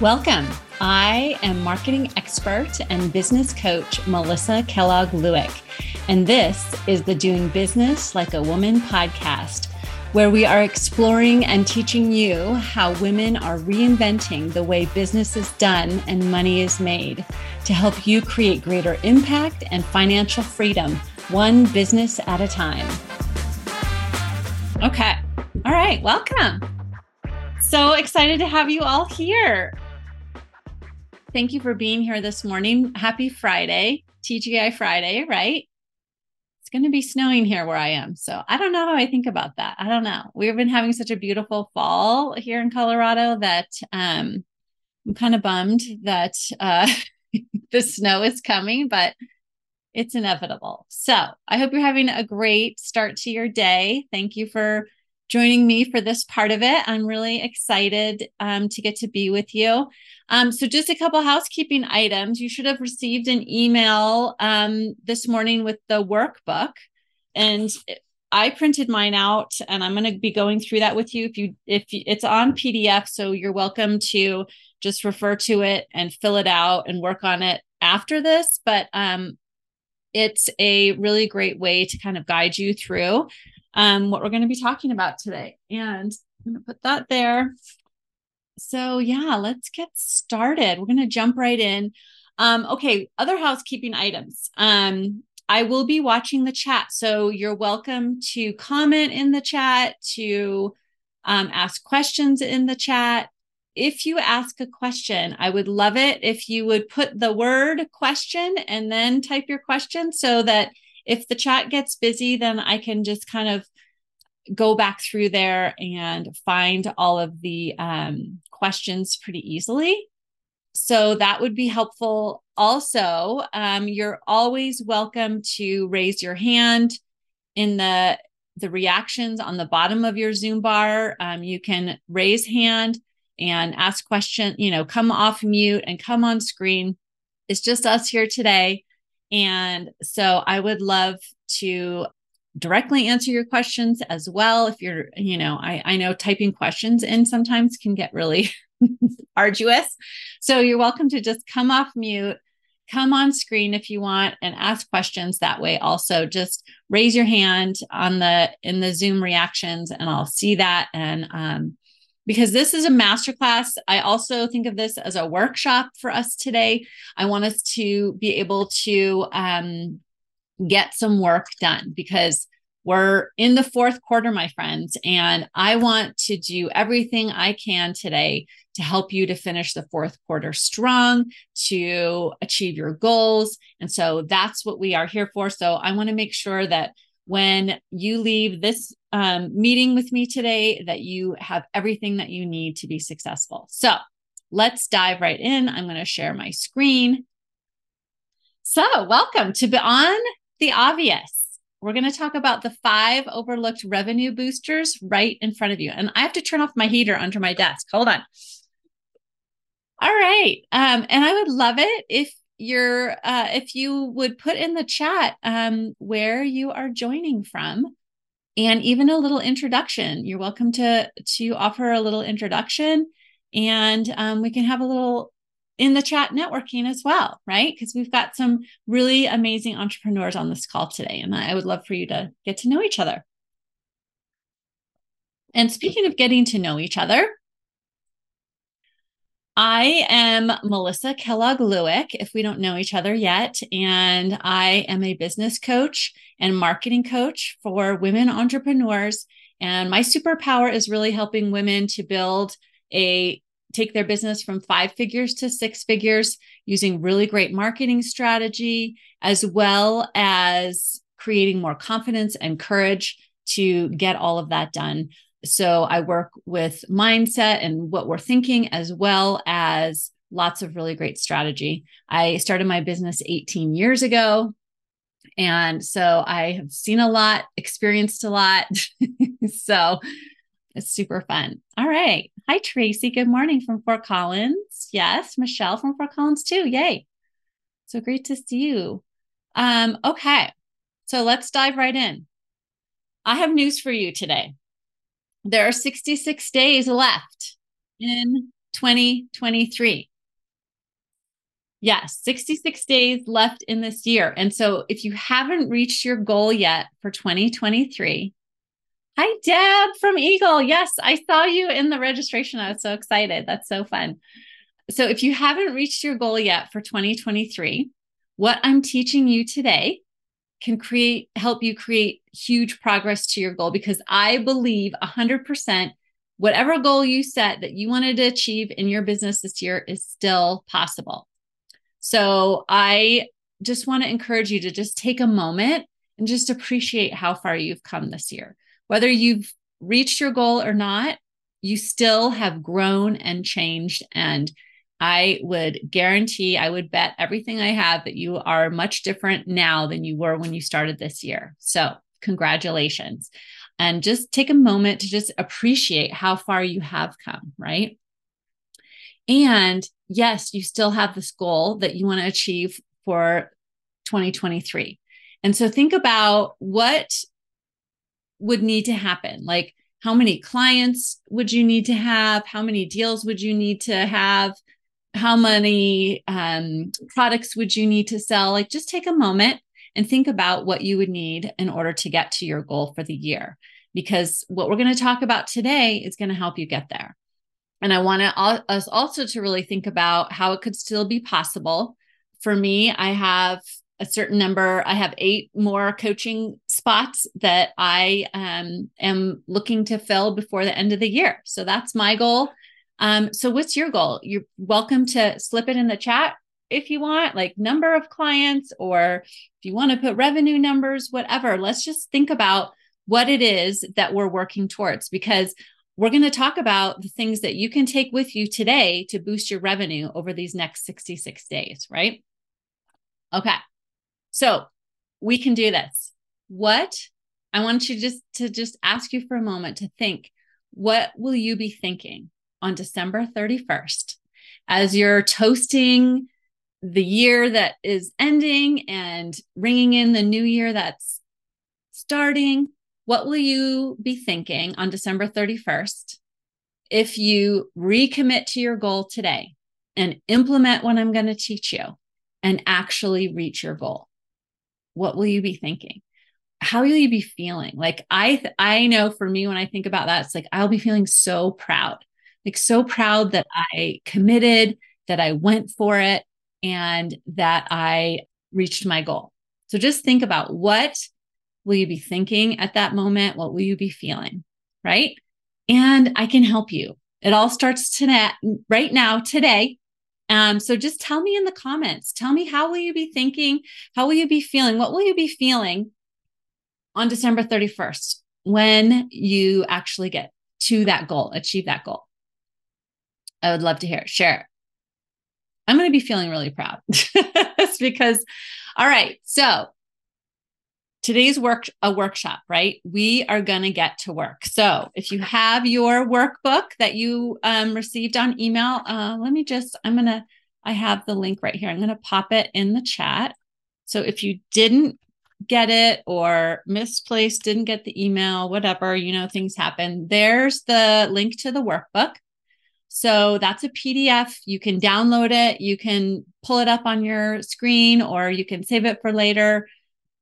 Welcome. I am marketing expert and business coach Melissa Kellogg Lewick, and this is the Doing Business Like a Woman podcast, where we are exploring and teaching you how women are reinventing the way business is done and money is made to help you create greater impact and financial freedom, one business at a time. Okay. All right. Welcome. So excited to have you all here. Thank you for being here this morning. Happy Friday, TGI Friday, right? It's going to be snowing here where I am. So I don't know how I think about that. I don't know. We've been having such a beautiful fall here in Colorado that um, I'm kind of bummed that uh, the snow is coming, but it's inevitable. So I hope you're having a great start to your day. Thank you for joining me for this part of it. I'm really excited um, to get to be with you. Um, so, just a couple housekeeping items. You should have received an email um, this morning with the workbook, and I printed mine out, and I'm going to be going through that with you. If you if it's on PDF, so you're welcome to just refer to it and fill it out and work on it after this. But um, it's a really great way to kind of guide you through um, what we're going to be talking about today. And I'm going to put that there. So, yeah, let's get started. We're going to jump right in. Um, okay, other housekeeping items. Um, I will be watching the chat. So, you're welcome to comment in the chat, to um, ask questions in the chat. If you ask a question, I would love it if you would put the word question and then type your question so that if the chat gets busy, then I can just kind of go back through there and find all of the um, questions pretty easily. So that would be helpful. Also, um, you're always welcome to raise your hand in the the reactions on the bottom of your Zoom bar. Um, you can raise hand and ask question. You know, come off mute and come on screen. It's just us here today. And so I would love to directly answer your questions as well. If you're, you know, I, I know typing questions in sometimes can get really arduous. So you're welcome to just come off mute, come on screen if you want and ask questions that way. Also, just raise your hand on the in the Zoom reactions and I'll see that. And um, because this is a masterclass. I also think of this as a workshop for us today. I want us to be able to um, get some work done because we're in the fourth quarter, my friends, and I want to do everything I can today to help you to finish the fourth quarter strong, to achieve your goals. And so that's what we are here for. So I want to make sure that when you leave this um, meeting with me today that you have everything that you need to be successful. So let's dive right in. I'm going to share my screen. So, welcome to Beyond the Obvious. We're going to talk about the five overlooked revenue boosters right in front of you. And I have to turn off my heater under my desk. Hold on. All right. Um, and I would love it if you're uh, if you would put in the chat um, where you are joining from and even a little introduction. You're welcome to to offer a little introduction, and um, we can have a little in the chat networking as well, right? Because we've got some really amazing entrepreneurs on this call today, and I would love for you to get to know each other. And speaking of getting to know each other, I am Melissa Kellogg Lewick, if we don't know each other yet. And I am a business coach and marketing coach for women entrepreneurs. And my superpower is really helping women to build a take their business from five figures to six figures using really great marketing strategy, as well as creating more confidence and courage to get all of that done so I work with mindset and what we're thinking, as well as lots of really great strategy. I started my business 18 years ago. And so I have seen a lot, experienced a lot. so it's super fun. All right. Hi, Tracy. Good morning from Fort Collins. Yes, Michelle from Fort Collins too. Yay. So great to see you. Um, okay. So let's dive right in. I have news for you today there are 66 days left in 2023. Yes, 66 days left in this year. And so if you haven't reached your goal yet for 2023, hi, Deb from Eagle. Yes, I saw you in the registration. I was so excited. That's so fun. So if you haven't reached your goal yet for 2023, what I'm teaching you today can create help you create huge progress to your goal because I believe 100% whatever goal you set that you wanted to achieve in your business this year is still possible. So I just want to encourage you to just take a moment and just appreciate how far you've come this year. Whether you've reached your goal or not, you still have grown and changed. And I would guarantee, I would bet everything I have that you are much different now than you were when you started this year. So, congratulations. And just take a moment to just appreciate how far you have come, right? And yes, you still have this goal that you want to achieve for 2023. And so think about what would need to happen. Like, how many clients would you need to have? How many deals would you need to have? How many um, products would you need to sell? Like, just take a moment and think about what you would need in order to get to your goal for the year. Because what we're going to talk about today is going to help you get there. And I want us also to really think about how it could still be possible. For me, I have a certain number, I have eight more coaching spots that I um, am looking to fill before the end of the year. So that's my goal. Um, so, what's your goal? You're welcome to slip it in the chat if you want, like number of clients, or if you want to put revenue numbers, whatever. Let's just think about what it is that we're working towards because we're going to talk about the things that you can take with you today to boost your revenue over these next 66 days, right? Okay. So we can do this. What I want you just to just ask you for a moment to think what will you be thinking on December 31st as you're toasting the year that is ending and ringing in the new year that's starting? What will you be thinking on December 31st if you recommit to your goal today and implement what I'm going to teach you and actually reach your goal? What will you be thinking? How will you be feeling? Like I th- I know for me when I think about that it's like I'll be feeling so proud. Like so proud that I committed, that I went for it and that I reached my goal. So just think about what will you be thinking at that moment? What will you be feeling? Right. And I can help you. It all starts tonight, right now, today. Um, so just tell me in the comments. Tell me how will you be thinking? How will you be feeling? What will you be feeling on December 31st when you actually get to that goal, achieve that goal? I would love to hear it. Share it. I'm going to be feeling really proud. because, all right. So today's work a workshop right? We are going to get to work. So if you have your workbook that you um, received on email uh, let me just i'm going to i have the link right here. I'm going to pop it in the chat. So if you didn't get it or misplaced didn't get the email whatever you know things happen there's the link to the workbook. So that's a pdf you can download it. You can pull it up on your screen or you can save it for later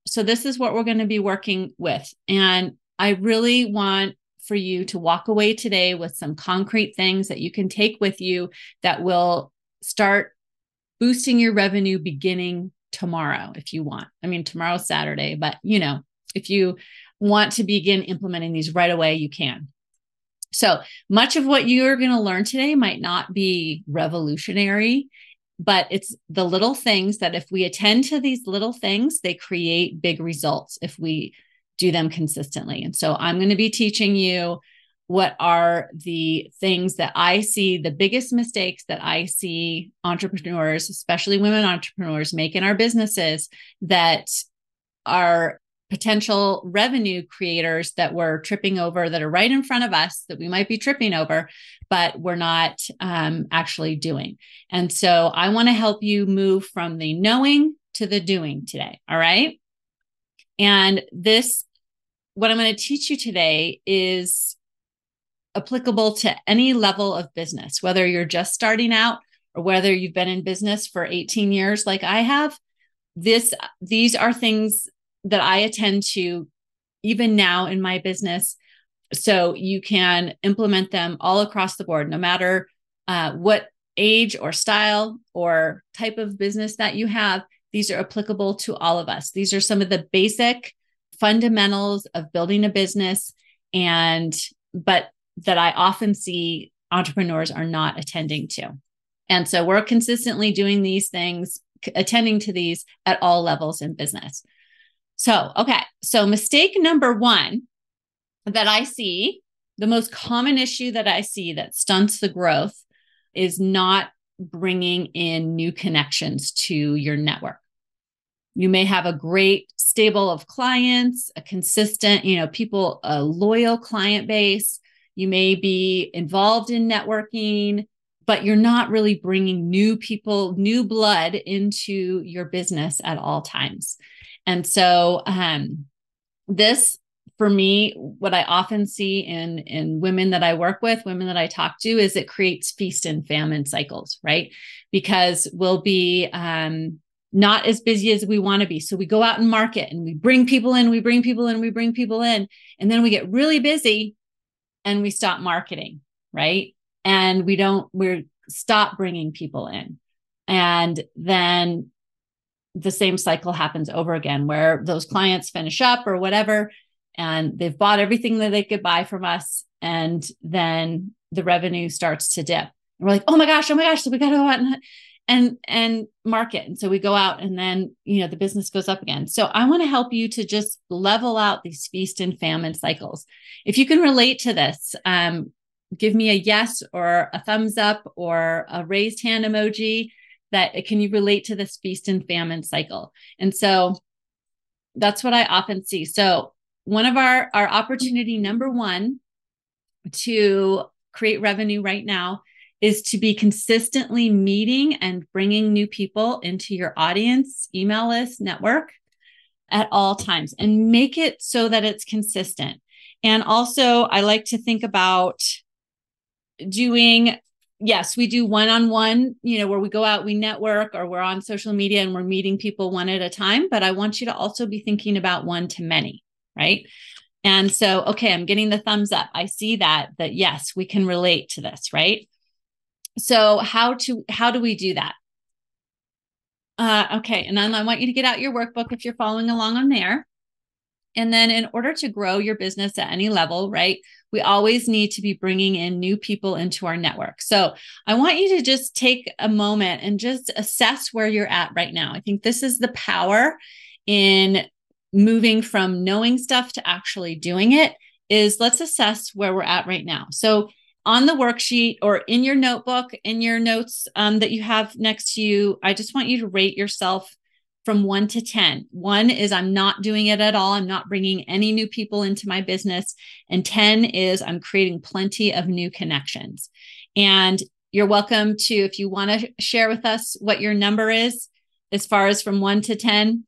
so this is what we're going to be working with. And I really want for you to walk away today with some concrete things that you can take with you that will start boosting your revenue beginning tomorrow if you want. I mean, tomorrow's Saturday, but you know, if you want to begin implementing these right away, you can. So much of what you're going to learn today might not be revolutionary but it's the little things that if we attend to these little things, they create big results if we do them consistently. And so I'm going to be teaching you what are the things that I see, the biggest mistakes that I see entrepreneurs, especially women entrepreneurs, make in our businesses that are potential revenue creators that we're tripping over that are right in front of us that we might be tripping over, but we're not um, actually doing. And so I want to help you move from the knowing to the doing today. All right. And this, what I'm going to teach you today is applicable to any level of business, whether you're just starting out or whether you've been in business for 18 years like I have. This these are things that I attend to even now in my business. So you can implement them all across the board, no matter uh, what age or style or type of business that you have. These are applicable to all of us. These are some of the basic fundamentals of building a business and but that I often see entrepreneurs are not attending to. And so we're consistently doing these things, attending to these at all levels in business. So, okay. So, mistake number one that I see, the most common issue that I see that stunts the growth is not bringing in new connections to your network. You may have a great stable of clients, a consistent, you know, people, a loyal client base. You may be involved in networking, but you're not really bringing new people, new blood into your business at all times. And so, um, this for me, what I often see in in women that I work with, women that I talk to, is it creates feast and famine cycles, right? Because we'll be um, not as busy as we want to be. So we go out and market and we bring people in, we bring people in, we bring people in, and then we get really busy and we stop marketing, right? And we don't, we're stop bringing people in. And then the same cycle happens over again where those clients finish up or whatever and they've bought everything that they could buy from us and then the revenue starts to dip. And we're like oh my gosh oh my gosh so we got to go out and and and market. And so we go out and then you know the business goes up again. So i want to help you to just level out these feast and famine cycles. If you can relate to this um, give me a yes or a thumbs up or a raised hand emoji that can you relate to this feast and famine cycle. And so that's what i often see. So one of our our opportunity number one to create revenue right now is to be consistently meeting and bringing new people into your audience email list network at all times and make it so that it's consistent. And also i like to think about doing yes, we do one on one, you know, where we go out, we network, or we're on social media and we're meeting people one at a time. But I want you to also be thinking about one to many, right? And so, okay, I'm getting the thumbs up. I see that, that yes, we can relate to this, right? So, how to, how do we do that? Uh, okay. And then I want you to get out your workbook if you're following along on there. And then, in order to grow your business at any level, right, we always need to be bringing in new people into our network. So, I want you to just take a moment and just assess where you're at right now. I think this is the power in moving from knowing stuff to actually doing it is let's assess where we're at right now. So, on the worksheet or in your notebook, in your notes um, that you have next to you, I just want you to rate yourself from one to 10. One is I'm not doing it at all. I'm not bringing any new people into my business. And 10 is I'm creating plenty of new connections. And you're welcome to, if you want to share with us what your number is, as far as from one to 10,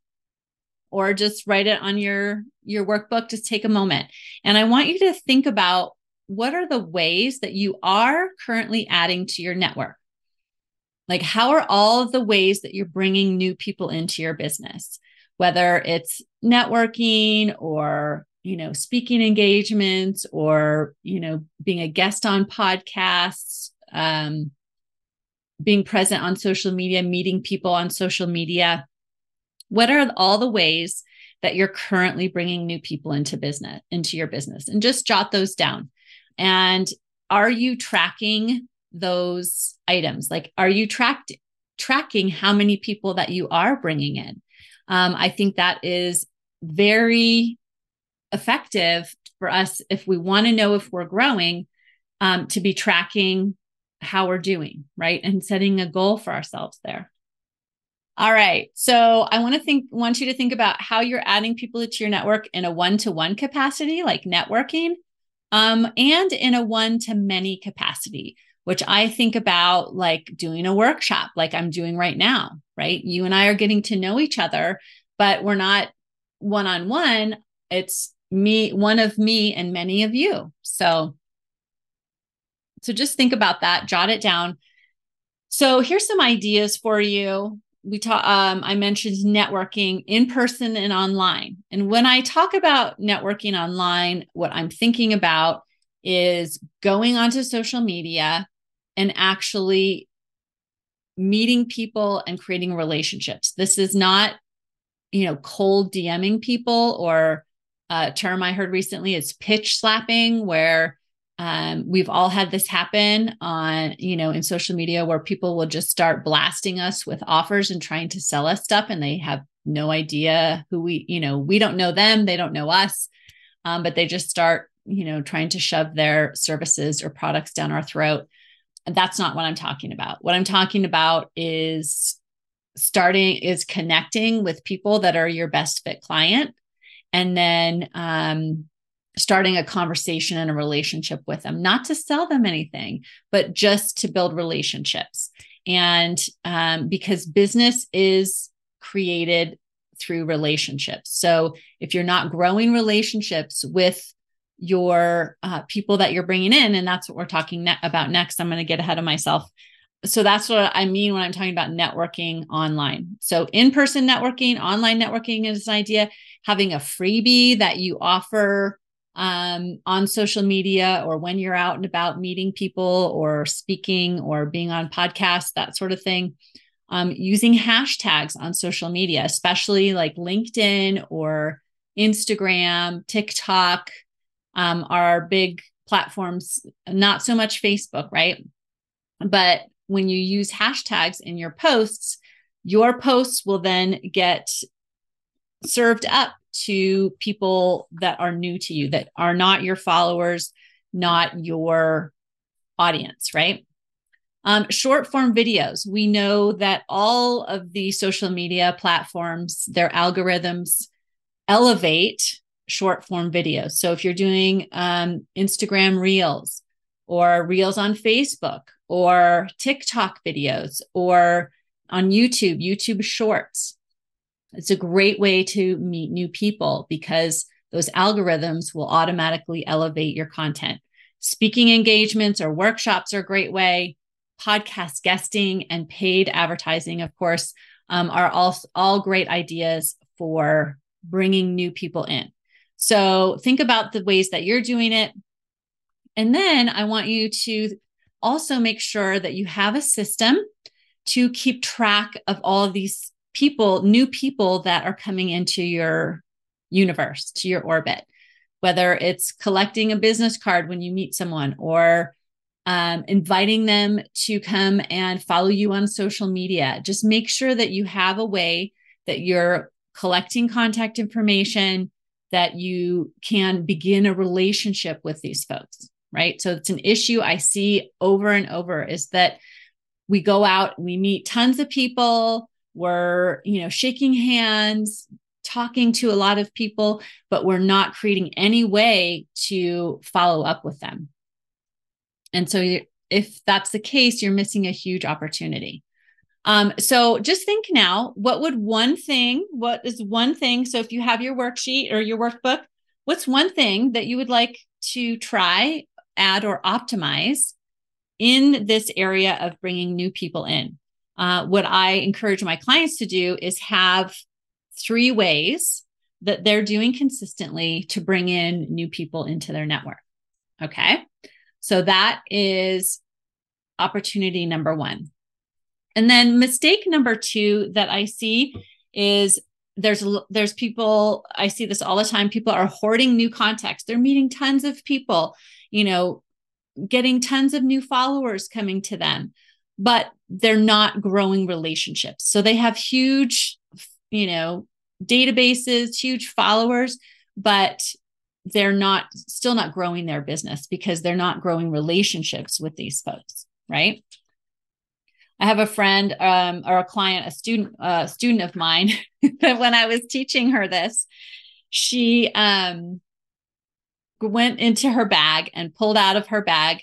or just write it on your your workbook just take a moment and i want you to think about what are the ways that you are currently adding to your network like, how are all of the ways that you're bringing new people into your business, whether it's networking or you know speaking engagements or you know being a guest on podcasts um, being present on social media meeting people on social media. What are all the ways that you're currently bringing new people into business into your business? And just jot those down. And are you tracking those items? Like are you tracked tracking how many people that you are bringing in? Um, i think that is very effective for us if we want to know if we're growing um, to be tracking how we're doing right? And setting a goal for ourselves there. All right. So i want to think want you to think about how you're adding people to your network in a one-to-one capacity like networking um, and in a one-to-many capacity which I think about like doing a workshop like I'm doing right now, right? You and I are getting to know each other, but we're not one on one. It's me, one of me, and many of you. So So just think about that, jot it down. So here's some ideas for you. We talk um, I mentioned networking in person and online. And when I talk about networking online, what I'm thinking about is going onto social media and actually meeting people and creating relationships. This is not, you know, cold DMing people or a term I heard recently is pitch slapping, where um, we've all had this happen on, you know, in social media where people will just start blasting us with offers and trying to sell us stuff and they have no idea who we, you know, we don't know them, they don't know us, um, but they just start, you know, trying to shove their services or products down our throat. That's not what I'm talking about. What I'm talking about is starting, is connecting with people that are your best fit client and then um, starting a conversation and a relationship with them, not to sell them anything, but just to build relationships. And um, because business is created through relationships. So if you're not growing relationships with your uh, people that you're bringing in, and that's what we're talking ne- about next, I'm going to get ahead of myself. So that's what I mean when I'm talking about networking online. So in person networking, online networking is an idea. Having a freebie that you offer um, on social media or when you're out and about meeting people or speaking or being on podcasts, that sort of thing. Um, using hashtags on social media, especially like LinkedIn or Instagram, TikTok um, are big platforms, not so much Facebook, right? But when you use hashtags in your posts, your posts will then get served up to people that are new to you, that are not your followers, not your audience, right? Um, short form videos. We know that all of the social media platforms, their algorithms elevate short form videos. So if you're doing um, Instagram Reels or Reels on Facebook or TikTok videos or on YouTube, YouTube Shorts, it's a great way to meet new people because those algorithms will automatically elevate your content. Speaking engagements or workshops are a great way. Podcast guesting and paid advertising, of course, um, are all, all great ideas for bringing new people in. So think about the ways that you're doing it. And then I want you to also make sure that you have a system to keep track of all of these people, new people that are coming into your universe, to your orbit, whether it's collecting a business card when you meet someone or um, inviting them to come and follow you on social media. Just make sure that you have a way that you're collecting contact information, that you can begin a relationship with these folks, right? So it's an issue I see over and over is that we go out, we meet tons of people, we're, you know, shaking hands, talking to a lot of people, but we're not creating any way to follow up with them. And so if that's the case, you're missing a huge opportunity. Um, so just think now, what would one thing, what is one thing? So if you have your worksheet or your workbook, what's one thing that you would like to try, add, or optimize in this area of bringing new people in? Uh, what I encourage my clients to do is have three ways that they're doing consistently to bring in new people into their network. Okay. So that is opportunity number one. And then mistake number two that I see is there's there's people I see this all the time people are hoarding new contacts. They're meeting tons of people, you know, getting tons of new followers coming to them but they're not growing relationships. So they have huge, you know, databases, huge followers, but they're not still not growing their business because they're not growing relationships with these folks, right? I have a friend um, or a client, a student, a student of mine that when I was teaching her this, she um, went into her bag and pulled out of her bag,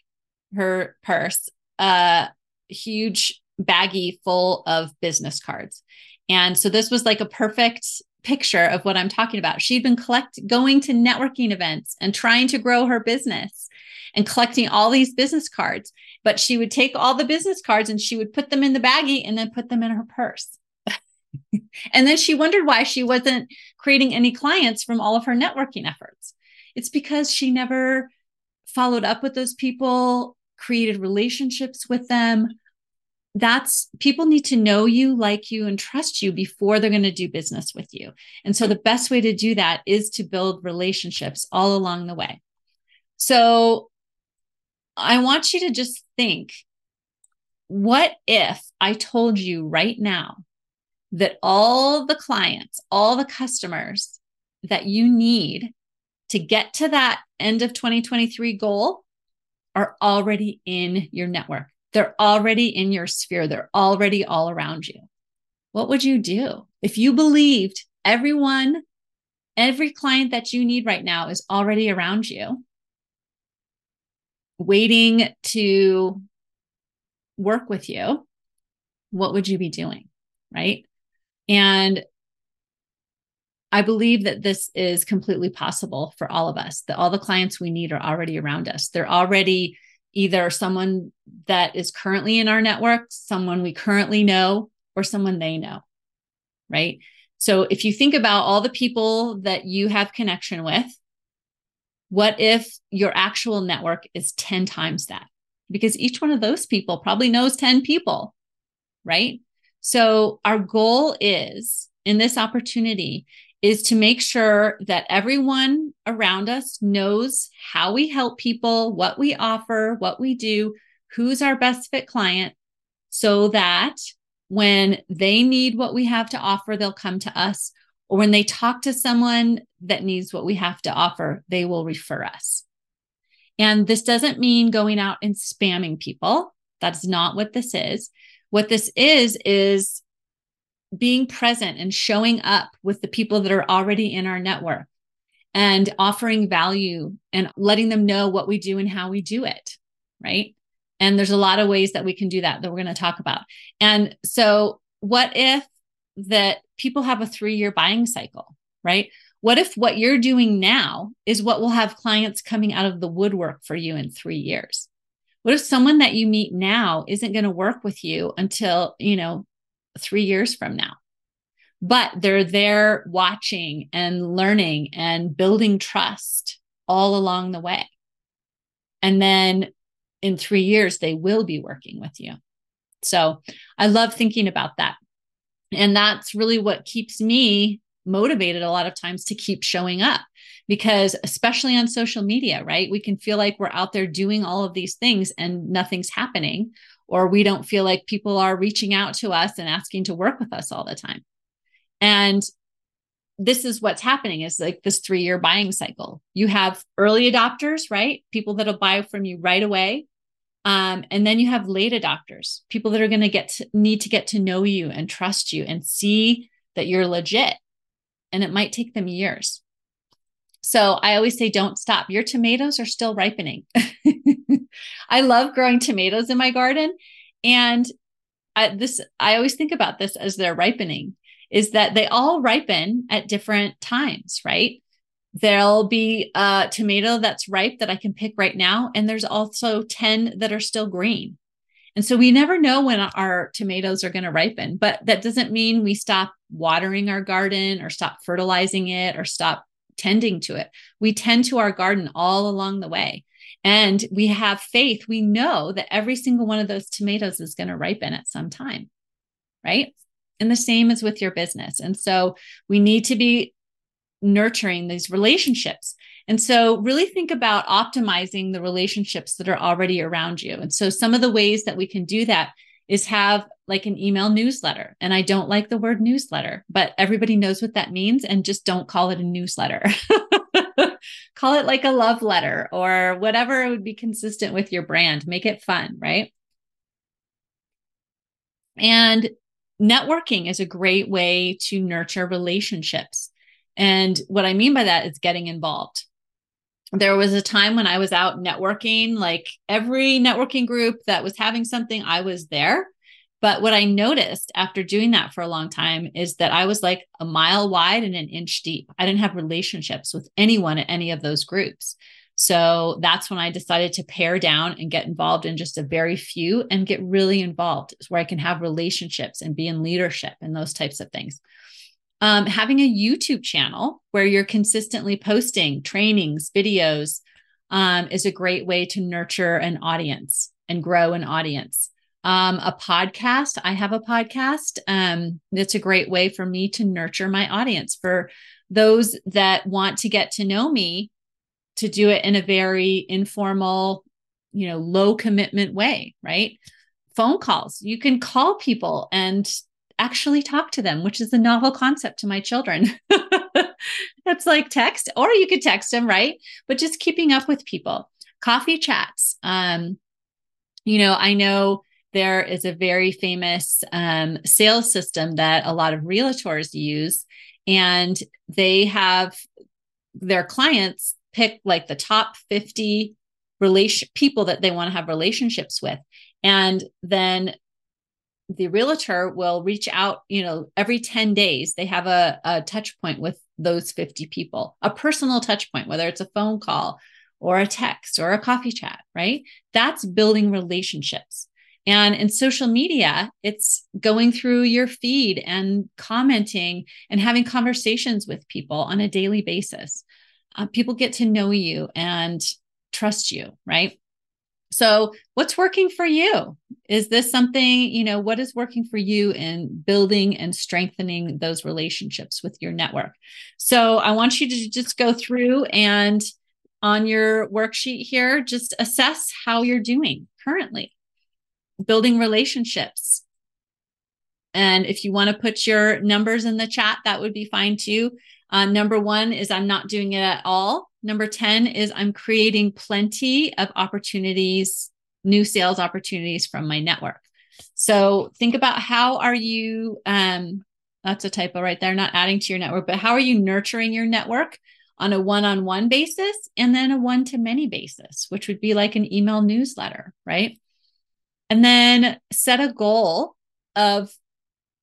her purse, a huge baggie full of business cards. And so this was like a perfect picture of what I'm talking about. She'd been collect going to networking events and trying to grow her business. and collecting all these business cards. But she would take all the business cards and she would put them in the baggie and then put them in her purse. and then she wondered why she wasn't creating any clients from all of her networking efforts. It's because she never followed up with those people, created relationships with them. That's people need to know you, like you, and trust you before they're going to do business with you. And so the best way to do that is to build relationships all along the way. So I want you to just think what if I told you right now that all the clients, all the customers that you need to get to that end of 2023 goal are already in your network. They're already in your sphere. They're already all around you. What would you do if you believed everyone, every client that you need right now is already around you, waiting to work with you? What would you be doing? Right. And I believe that this is completely possible for all of us, that all the clients we need are already around us. They're already either someone that is currently in our network, someone we currently know, or someone they know. Right. So if you think about all the people that you have connection with, what if your actual network is 10 times that? Because each one of those people probably knows 10 people. Right. So our goal is in this opportunity is to make sure that everyone around us knows how we help people, what we offer, what we do, who's our best fit client, so that when they need what we have to offer, they'll come to us. Or when they talk to someone that needs what we have to offer, they will refer us. And this doesn't mean going out and spamming people. That's not what this is. What this is, is being present and showing up with the people that are already in our network and offering value and letting them know what we do and how we do it. Right. And there's a lot of ways that we can do that that we're going to talk about. And so, what if that people have a three year buying cycle, right? What if what you're doing now is what will have clients coming out of the woodwork for you in three years? What if someone that you meet now isn't going to work with you until, you know, three years from now. But they're there watching and learning and building trust all along the way. And then in three years, they will be working with you. So I love thinking about that. And that's really what keeps me motivated a lot of times to keep showing up because especially on social media right we can feel like we're out there doing all of these things and nothing's happening or we don't feel like people are reaching out to us and asking to work with us all the time. And this is what's happening is like this three year buying cycle. You have early adopters, right? People that'll buy from you right away. Um, and then you have late adopters, people that are going to get need to get to know you and trust you and see that you're legit. And it might take them years. So I always say, don't stop. Your tomatoes are still ripening. I love growing tomatoes in my garden. And I, this, I always think about this as they're ripening is that they all ripen at different times, right? There'll be a tomato that's ripe that I can pick right now. And there's also 10 that are still green. And so we never know when our tomatoes are going to ripen, but that doesn't mean we stop watering our garden or stop fertilizing it or stop tending to it. We tend to our garden all along the way. And we have faith. We know that every single one of those tomatoes is going to ripen at some time. Right. And the same is with your business. And so we need to be nurturing these relationships. And so, really think about optimizing the relationships that are already around you. And so, some of the ways that we can do that is have like an email newsletter. And I don't like the word newsletter, but everybody knows what that means and just don't call it a newsletter. call it like a love letter or whatever would be consistent with your brand. Make it fun, right? And networking is a great way to nurture relationships. And what I mean by that is getting involved. There was a time when I was out networking, like every networking group that was having something, I was there. But what I noticed after doing that for a long time is that I was like a mile wide and an inch deep. I didn't have relationships with anyone at any of those groups. So that's when I decided to pare down and get involved in just a very few and get really involved where I can have relationships and be in leadership and those types of things. Um, having a YouTube channel where you're consistently posting trainings, videos um, is a great way to nurture an audience and grow an audience. Um, a podcast, I have a podcast. Um, it's a great way for me to nurture my audience. For those that want to get to know me, to do it in a very informal, you know, low commitment way, right? Phone calls. You can call people and actually talk to them, which is a novel concept to my children. That's like text, or you could text them, right? But just keeping up with people. Coffee chats. Um, you know, I know there is a very famous um, sales system that a lot of realtors use, and they have their clients pick like the top 50 relation people that they want to have relationships with and then the realtor will reach out you know every 10 days they have a, a touch point with those 50 people a personal touch point whether it's a phone call or a text or a coffee chat right? That's building relationships. And in social media it's going through your feed and commenting and having conversations with people on a daily basis. Uh, people get to know you and trust you right so, what's working for you? Is this something, you know, what is working for you in building and strengthening those relationships with your network? So, I want you to just go through and on your worksheet here, just assess how you're doing currently, building relationships. And if you want to put your numbers in the chat, that would be fine too. Uh, number one is I'm not doing it at all. Number 10 is I'm creating plenty of opportunities, new sales opportunities from my network. So think about how are you, um, that's a typo right there, not adding to your network, but how are you nurturing your network on a one on one basis and then a one to many basis, which would be like an email newsletter, right? And then set a goal of,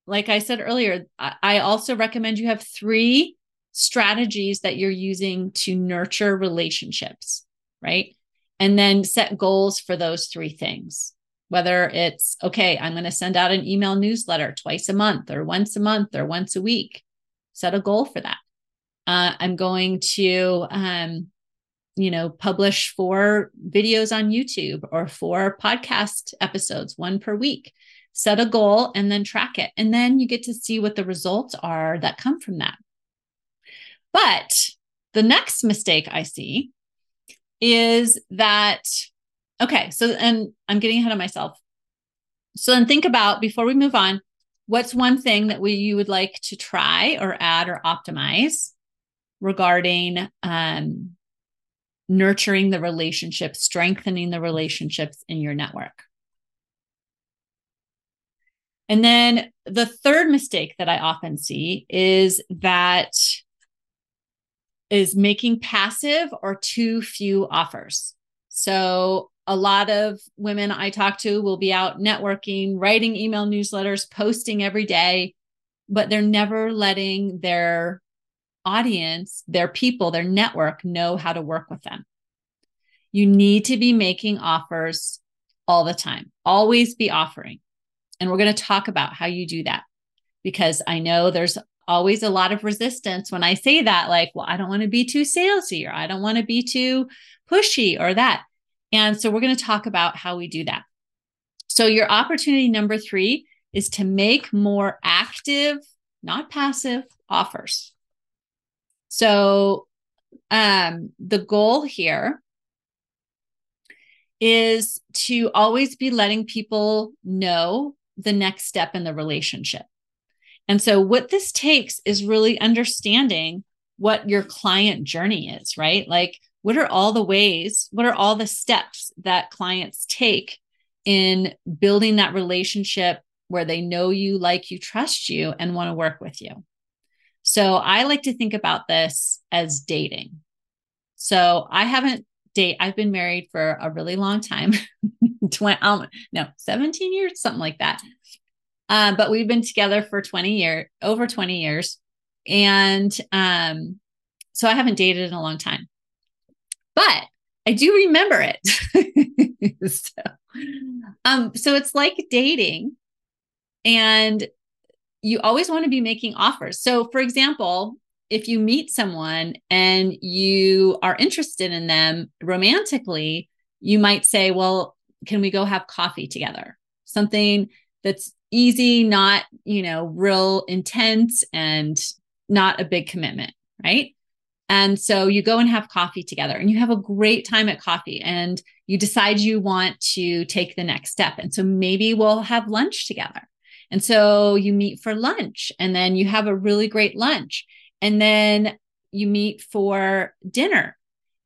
like I said earlier, I also recommend you have three strategies that you're using to nurture relationships, right? And then set goals for those three things. Whether it's, okay, I'm going to send out an email newsletter twice a month or once a month or once a week. Set a goal for that. Uh, I'm going to, um, you know, publish four videos on YouTube or four podcast episodes, one per week. Set a goal and then track it. And then you get to see what the results are that come from that. But the next mistake I see is that, okay, so, and I'm getting ahead of myself. So then think about before we move on, what's one thing that we you would like to try or add or optimize regarding um, nurturing the relationship, strengthening the relationships in your network? And then the third mistake that I often see is that is making passive or too few offers. So a lot of women I talk to will be out networking, writing email newsletters, posting every day, but they're never letting their audience, their people, their network know how to work with them. You need to be making offers all the time, always be offering. And we're going to talk about how you do that because I know there's always a lot of resistance when I say that, like, well, I don't want to be too salesy or I don't want to be too pushy or that. And so we're going to talk about how we do that. So, your opportunity number three is to make more active, not passive offers. So, um, the goal here is to always be letting people know the next step in the relationship. And so, what this takes is really understanding what your client journey is, right? Like, what are all the ways, what are all the steps that clients take in building that relationship where they know you, like you, trust you, and want to work with you? So, I like to think about this as dating. So, I haven't date, I've been married for a really long time 20, um, no, 17 years, something like that. Uh, but we've been together for 20 years, over 20 years. And um, so I haven't dated in a long time. But I do remember it. so, um, so it's like dating, and you always want to be making offers. So, for example, if you meet someone and you are interested in them romantically, you might say, Well, can we go have coffee together? Something that's easy, not, you know, real intense and not a big commitment, right? And so you go and have coffee together and you have a great time at coffee and you decide you want to take the next step. And so maybe we'll have lunch together. And so you meet for lunch and then you have a really great lunch. And then you meet for dinner.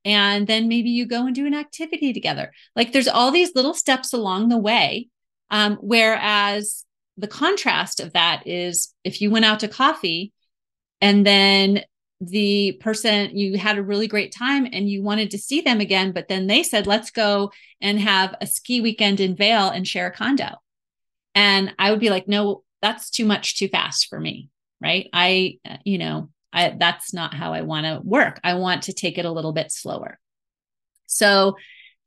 And then maybe you go and do an activity together. Like there's all these little steps along the way. Um, whereas the contrast of that is if you went out to coffee and then the person you had a really great time and you wanted to see them again but then they said let's go and have a ski weekend in Vail and share a condo. And i would be like no that's too much too fast for me right? I you know i that's not how i want to work. I want to take it a little bit slower. So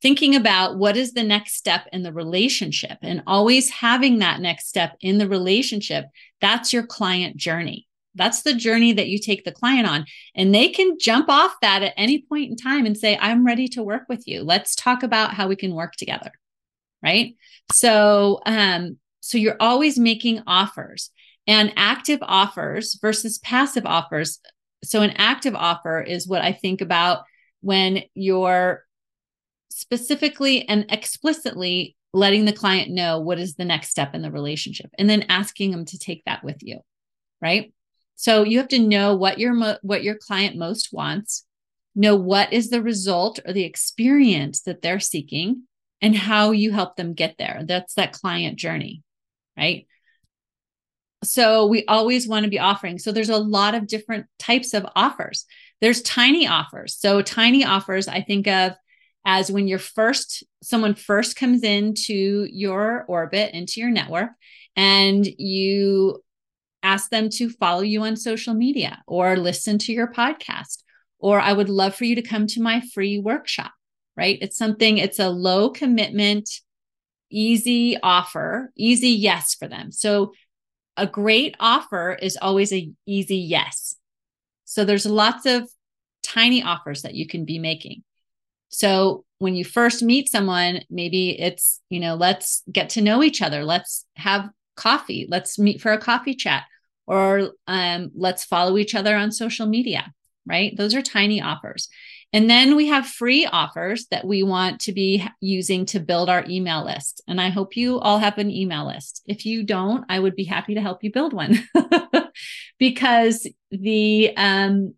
thinking about what is the next step in the relationship and always having that next step in the relationship that's your client journey that's the journey that you take the client on. And they can jump off that at any point in time and say, I'm ready to work with you. Let's talk about how we can work together. Right. So, um, so you're always making offers and active offers versus passive offers. So, an active offer is what I think about when you're specifically and explicitly letting the client know what is the next step in the relationship and then asking them to take that with you. Right. So you have to know what your mo- what your client most wants, know what is the result or the experience that they're seeking and how you help them get there. That's that client journey, right? So we always want to be offering. So there's a lot of different types of offers. There's tiny offers. So tiny offers I think of as when you're first someone first comes into your orbit into your network and you ask them to follow you on social media or listen to your podcast. Or I would love for you to come to my free workshop, right? It's something, it's a low commitment, easy offer, easy yes for them. So a great offer is always a easy yes. So there's lots of tiny offers that you can be making. So when you first meet someone, maybe it's, you know, let's get to know each other. Let's have coffee. Let's meet for a coffee chat or um, let's follow each other on social media, right? Those are tiny offers. And then we have free offers that we want to be using to build our email list. And I hope you all have an email list. If you don't, I would be happy to help you build one because the, um,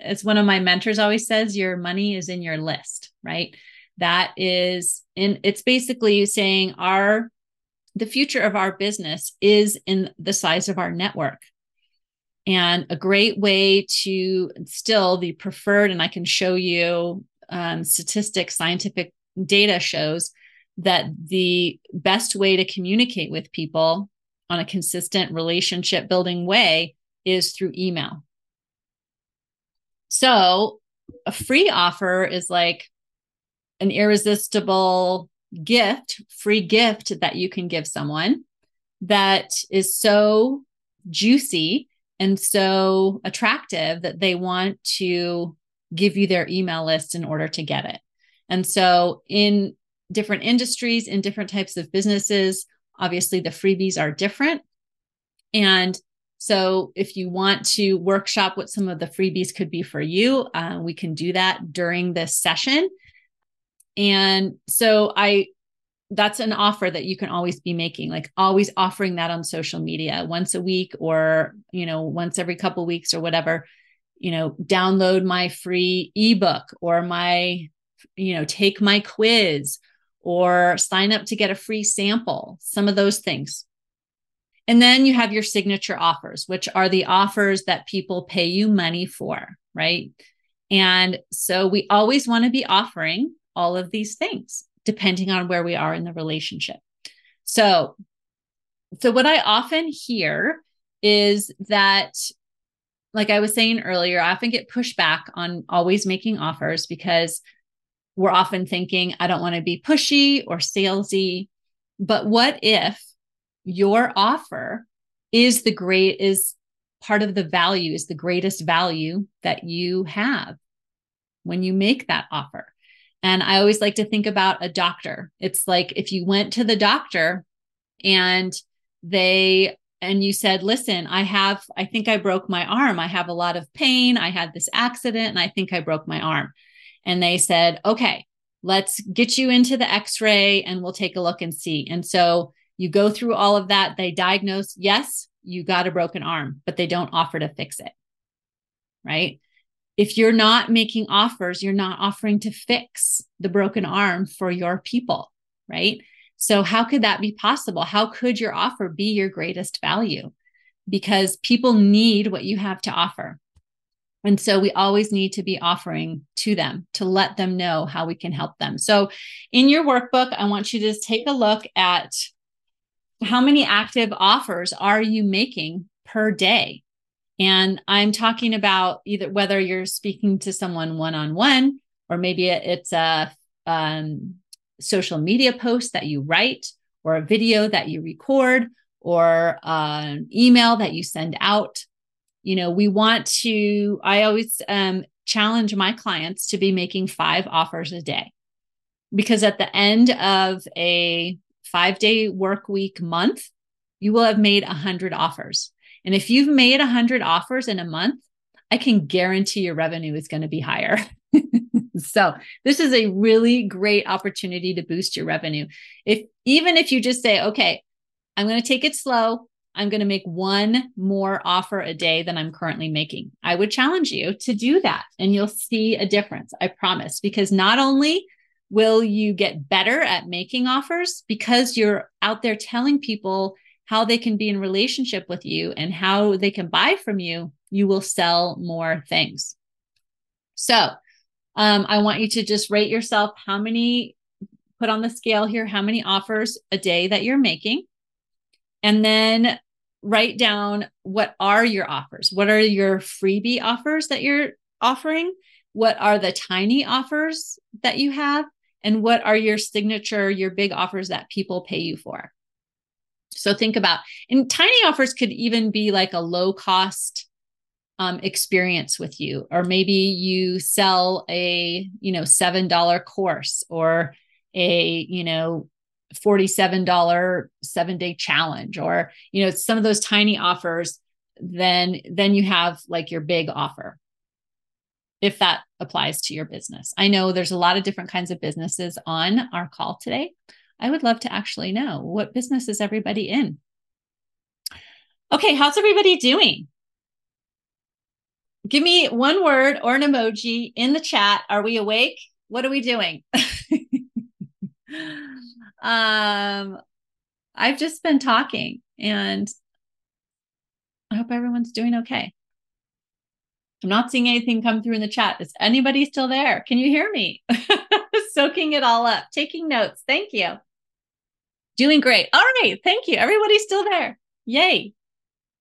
as one of my mentors always says, your money is in your list, right? That is, and it's basically saying our the future of our business is in the size of our network. And a great way to still the preferred, and I can show you um, statistics, scientific data shows that the best way to communicate with people on a consistent relationship building way is through email. So, a free offer is like an irresistible gift, free gift that you can give someone that is so juicy and so attractive that they want to give you their email list in order to get it. And so, in different industries, in different types of businesses, obviously the freebies are different. And so, if you want to workshop what some of the freebies could be for you, uh, we can do that during this session. And so I that's an offer that you can always be making like always offering that on social media once a week or you know once every couple weeks or whatever you know download my free ebook or my you know take my quiz or sign up to get a free sample some of those things and then you have your signature offers which are the offers that people pay you money for right and so we always want to be offering all of these things depending on where we are in the relationship. So, so what I often hear is that like I was saying earlier, I often get pushback on always making offers because we're often thinking, I don't want to be pushy or salesy. But what if your offer is the great, is part of the value, is the greatest value that you have when you make that offer? And I always like to think about a doctor. It's like if you went to the doctor and they and you said, listen, I have, I think I broke my arm. I have a lot of pain. I had this accident and I think I broke my arm. And they said, okay, let's get you into the x ray and we'll take a look and see. And so you go through all of that. They diagnose, yes, you got a broken arm, but they don't offer to fix it. Right. If you're not making offers, you're not offering to fix the broken arm for your people. Right. So, how could that be possible? How could your offer be your greatest value? Because people need what you have to offer. And so we always need to be offering to them to let them know how we can help them. So, in your workbook, I want you to take a look at how many active offers are you making per day? And I'm talking about either whether you're speaking to someone one on one, or maybe it's a um, social media post that you write or a video that you record or an email that you send out you know we want to i always um, challenge my clients to be making five offers a day because at the end of a five day work week month you will have made 100 offers and if you've made 100 offers in a month i can guarantee your revenue is going to be higher so this is a really great opportunity to boost your revenue. If even if you just say, okay, I'm going to take it slow. I'm going to make one more offer a day than I'm currently making. I would challenge you to do that and you'll see a difference. I promise. Because not only will you get better at making offers because you're out there telling people how they can be in relationship with you and how they can buy from you, you will sell more things. So, um, I want you to just rate yourself how many, put on the scale here, how many offers a day that you're making. And then write down what are your offers? What are your freebie offers that you're offering? What are the tiny offers that you have? And what are your signature, your big offers that people pay you for? So think about, and tiny offers could even be like a low cost um, experience with you or maybe you sell a you know seven dollar course or a you know $47 seven day challenge or you know some of those tiny offers then then you have like your big offer if that applies to your business i know there's a lot of different kinds of businesses on our call today i would love to actually know what business is everybody in okay how's everybody doing give me one word or an emoji in the chat. Are we awake? What are we doing? um, I've just been talking and I hope everyone's doing okay. I'm not seeing anything come through in the chat. Is anybody still there? Can you hear me? Soaking it all up, taking notes. Thank you. Doing great. All right. Thank you. Everybody's still there. Yay.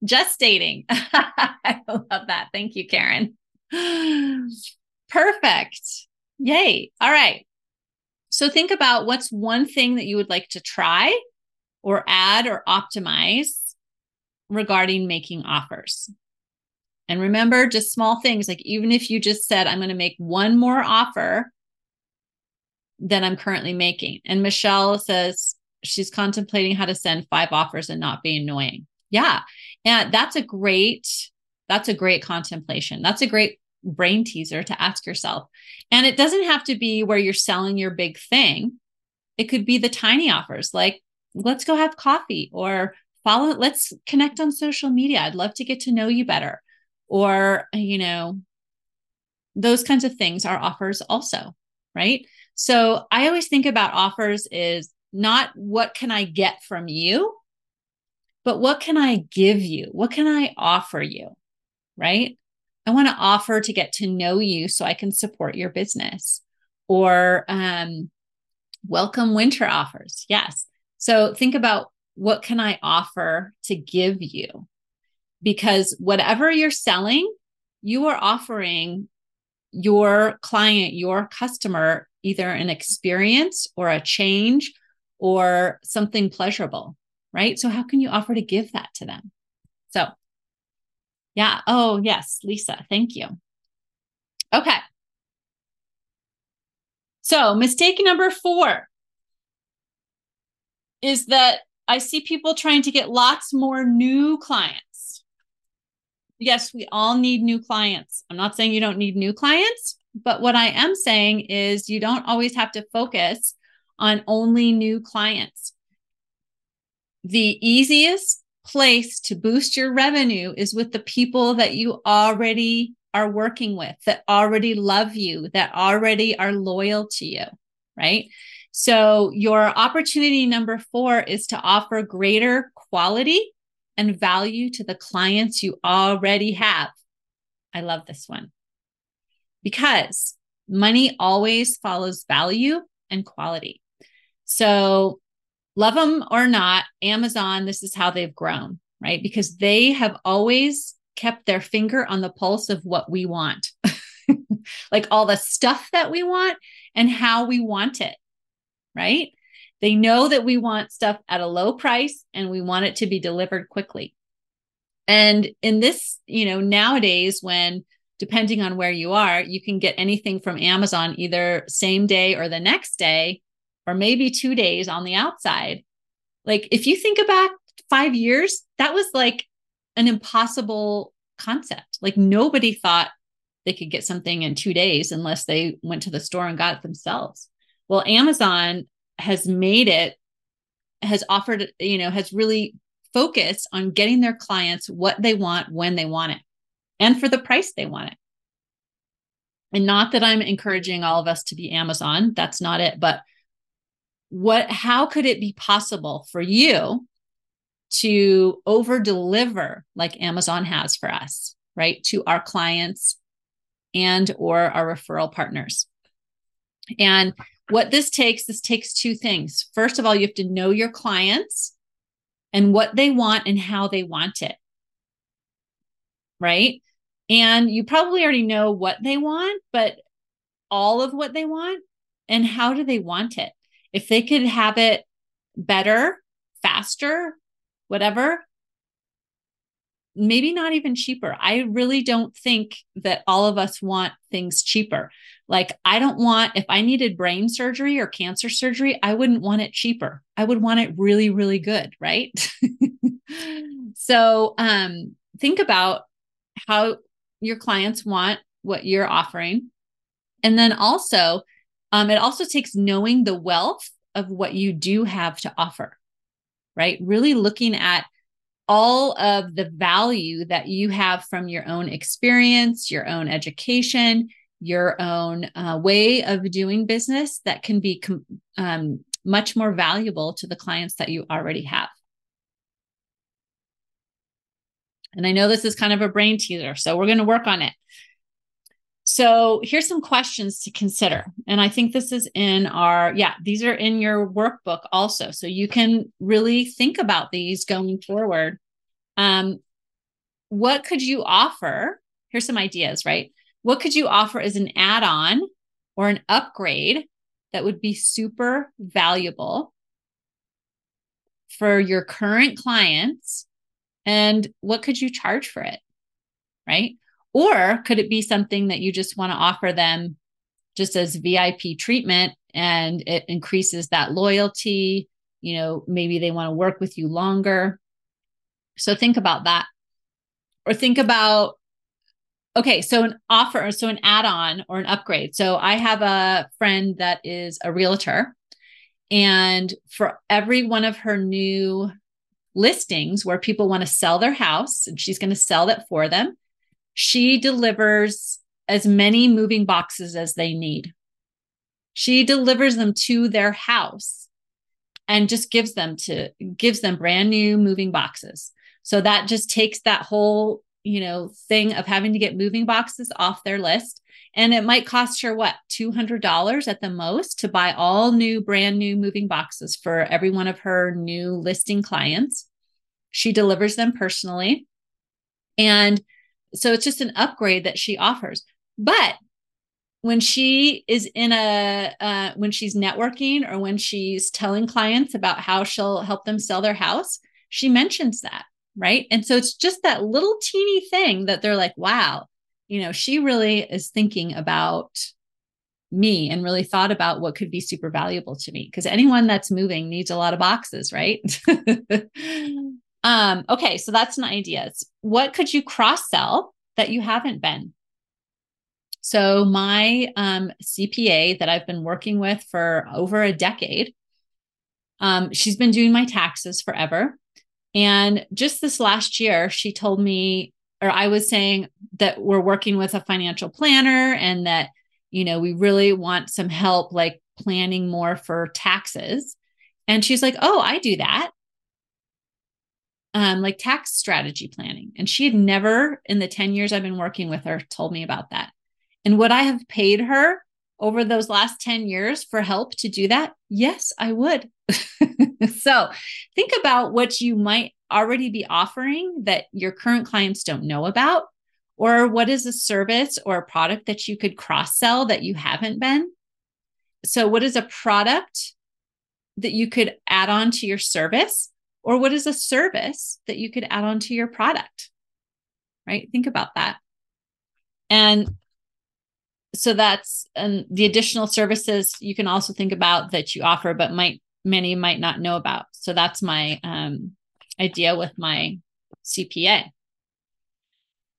Just dating. I love that. Thank you, Karen. Perfect. Yay. All right. So think about what's one thing that you would like to try or add or optimize regarding making offers. And remember, just small things like even if you just said, I'm going to make one more offer than I'm currently making. And Michelle says she's contemplating how to send five offers and not be annoying. Yeah. And that's a great, that's a great contemplation. That's a great brain teaser to ask yourself. And it doesn't have to be where you're selling your big thing. It could be the tiny offers like, let's go have coffee or follow, let's connect on social media. I'd love to get to know you better. Or, you know, those kinds of things are offers also, right? So I always think about offers is not what can I get from you, but what can I give you? What can I offer you? Right? I want to offer to get to know you so I can support your business or um, welcome winter offers. Yes. So think about what can I offer to give you? Because whatever you're selling, you are offering your client, your customer either an experience or a change or something pleasurable, right? So, how can you offer to give that to them? So, yeah. Oh, yes, Lisa, thank you. Okay. So, mistake number four is that I see people trying to get lots more new clients. Yes, we all need new clients. I'm not saying you don't need new clients, but what I am saying is you don't always have to focus on only new clients. The easiest place to boost your revenue is with the people that you already are working with, that already love you, that already are loyal to you, right? So, your opportunity number four is to offer greater quality and value to the clients you already have. I love this one because money always follows value and quality. So, love them or not, Amazon, this is how they've grown, right? Because they have always kept their finger on the pulse of what we want, like all the stuff that we want and how we want it right? They know that we want stuff at a low price and we want it to be delivered quickly. And in this, you know, nowadays, when depending on where you are, you can get anything from Amazon either same day or the next day, or maybe two days on the outside. Like if you think about five years, that was like an impossible concept. Like nobody thought they could get something in two days unless they went to the store and got it themselves. Well, Amazon has made it, has offered, you know, has really focused on getting their clients what they want when they want it and for the price they want it. And not that I'm encouraging all of us to be Amazon, that's not it, but what how could it be possible for you to over deliver like Amazon has for us, right? To our clients and or our referral partners. And what this takes, this takes two things. First of all, you have to know your clients and what they want and how they want it. Right. And you probably already know what they want, but all of what they want and how do they want it? If they could have it better, faster, whatever, maybe not even cheaper. I really don't think that all of us want things cheaper. Like, I don't want, if I needed brain surgery or cancer surgery, I wouldn't want it cheaper. I would want it really, really good. Right. so, um, think about how your clients want what you're offering. And then also, um, it also takes knowing the wealth of what you do have to offer, right? Really looking at all of the value that you have from your own experience, your own education, your own uh, way of doing business that can be com- um, much more valuable to the clients that you already have. And I know this is kind of a brain teaser, so we're going to work on it. So here's some questions to consider. And I think this is in our, yeah, these are in your workbook also. So you can really think about these going forward. Um, what could you offer? Here's some ideas, right? What could you offer as an add on or an upgrade that would be super valuable for your current clients? And what could you charge for it? Right. Or could it be something that you just want to offer them just as VIP treatment and it increases that loyalty? You know, maybe they want to work with you longer. So think about that. Or think about Okay, so an offer, so an add on or an upgrade. So I have a friend that is a realtor, and for every one of her new listings where people want to sell their house and she's going to sell that for them, she delivers as many moving boxes as they need. She delivers them to their house and just gives them to gives them brand new moving boxes. So that just takes that whole you know, thing of having to get moving boxes off their list. And it might cost her what, $200 at the most to buy all new, brand new moving boxes for every one of her new listing clients. She delivers them personally. And so it's just an upgrade that she offers. But when she is in a uh, when she's networking or when she's telling clients about how she'll help them sell their house she mentions that right? And so it's just that little teeny thing that they're like wow you know she really is thinking about me and really thought about what could be super valuable to me. Because anyone that's moving needs a lot of boxes right? Um okay so that's an idea. What could you cross sell that you haven't been? So, my um, CPA that I've been working with for over a decade, um, she's been doing my taxes forever. And just this last year, she told me, or I was saying that we're working with a financial planner and that, you know, we really want some help like planning more for taxes. And she's like, Oh, I do that. Um, like tax strategy planning. And she had never, in the 10 years I've been working with her, told me about that. And would I have paid her over those last 10 years for help to do that? Yes, I would. so think about what you might already be offering that your current clients don't know about. Or what is a service or a product that you could cross sell that you haven't been? So, what is a product that you could add on to your service? Or what is a service that you could add on to your product? Right? Think about that. And so that's and the additional services you can also think about that you offer but might many might not know about. So that's my um, idea with my cpa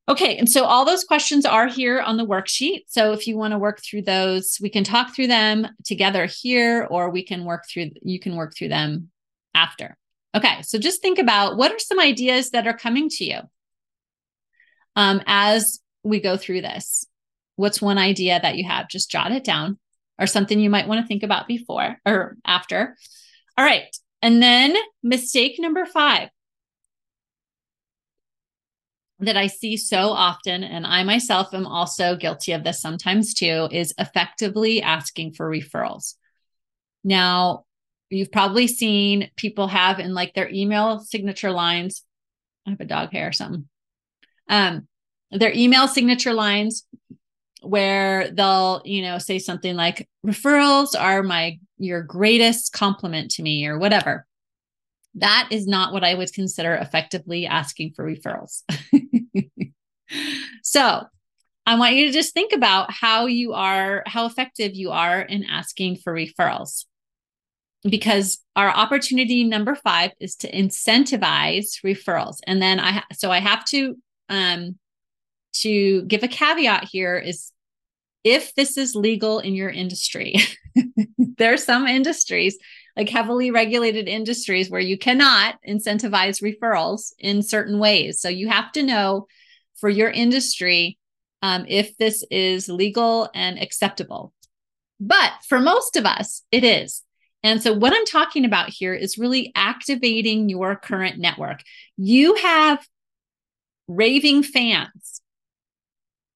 okay and so all those questions are here on the worksheet. So if you want to work through those we can talk through them together here or we can work through you can work through them after. Okay so just think about what are some ideas that are coming to you um, as we go through this What's one idea that you have? Just jot it down or something you might want to think about before or after. All right. And then mistake number five that I see so often, and I myself am also guilty of this sometimes too, is effectively asking for referrals. Now, you've probably seen people have in like their email signature lines. I have a dog hair or something. Um, their email signature lines where they'll, you know, say something like referrals are my your greatest compliment to me or whatever. That is not what I would consider effectively asking for referrals. so, I want you to just think about how you are, how effective you are in asking for referrals. Because our opportunity number five is to incentivize referrals. And then I, so I have to um, to give a caveat here is if this is legal in your industry, there are some industries, like heavily regulated industries, where you cannot incentivize referrals in certain ways. So you have to know for your industry um, if this is legal and acceptable. But for most of us, it is. And so, what I'm talking about here is really activating your current network. You have raving fans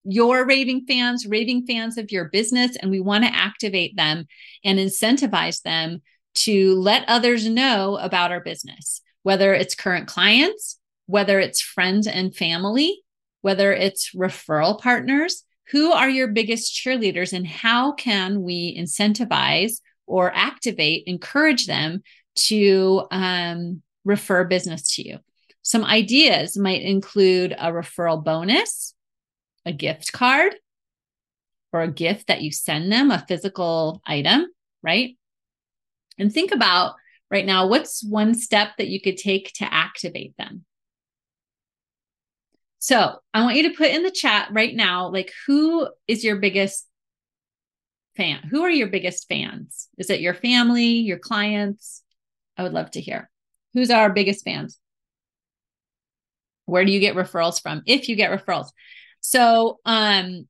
your raving fans, raving fans of your business, and we want to activate them and incentivize them to let others know about our business, whether it's current clients, whether it's friends and family, whether it's referral partners. Who are your biggest cheerleaders, and how can we incentivize or activate, encourage them to um, refer business to you? Some ideas might include a referral bonus, a gift card or a gift that you send them, a physical item, right? And think about right now what's one step that you could take to activate them? So I want you to put in the chat right now, like, who is your biggest fan? Who are your biggest fans? Is it your family, your clients? I would love to hear. Who's our biggest fans? Where do you get referrals from? If you get referrals, so um,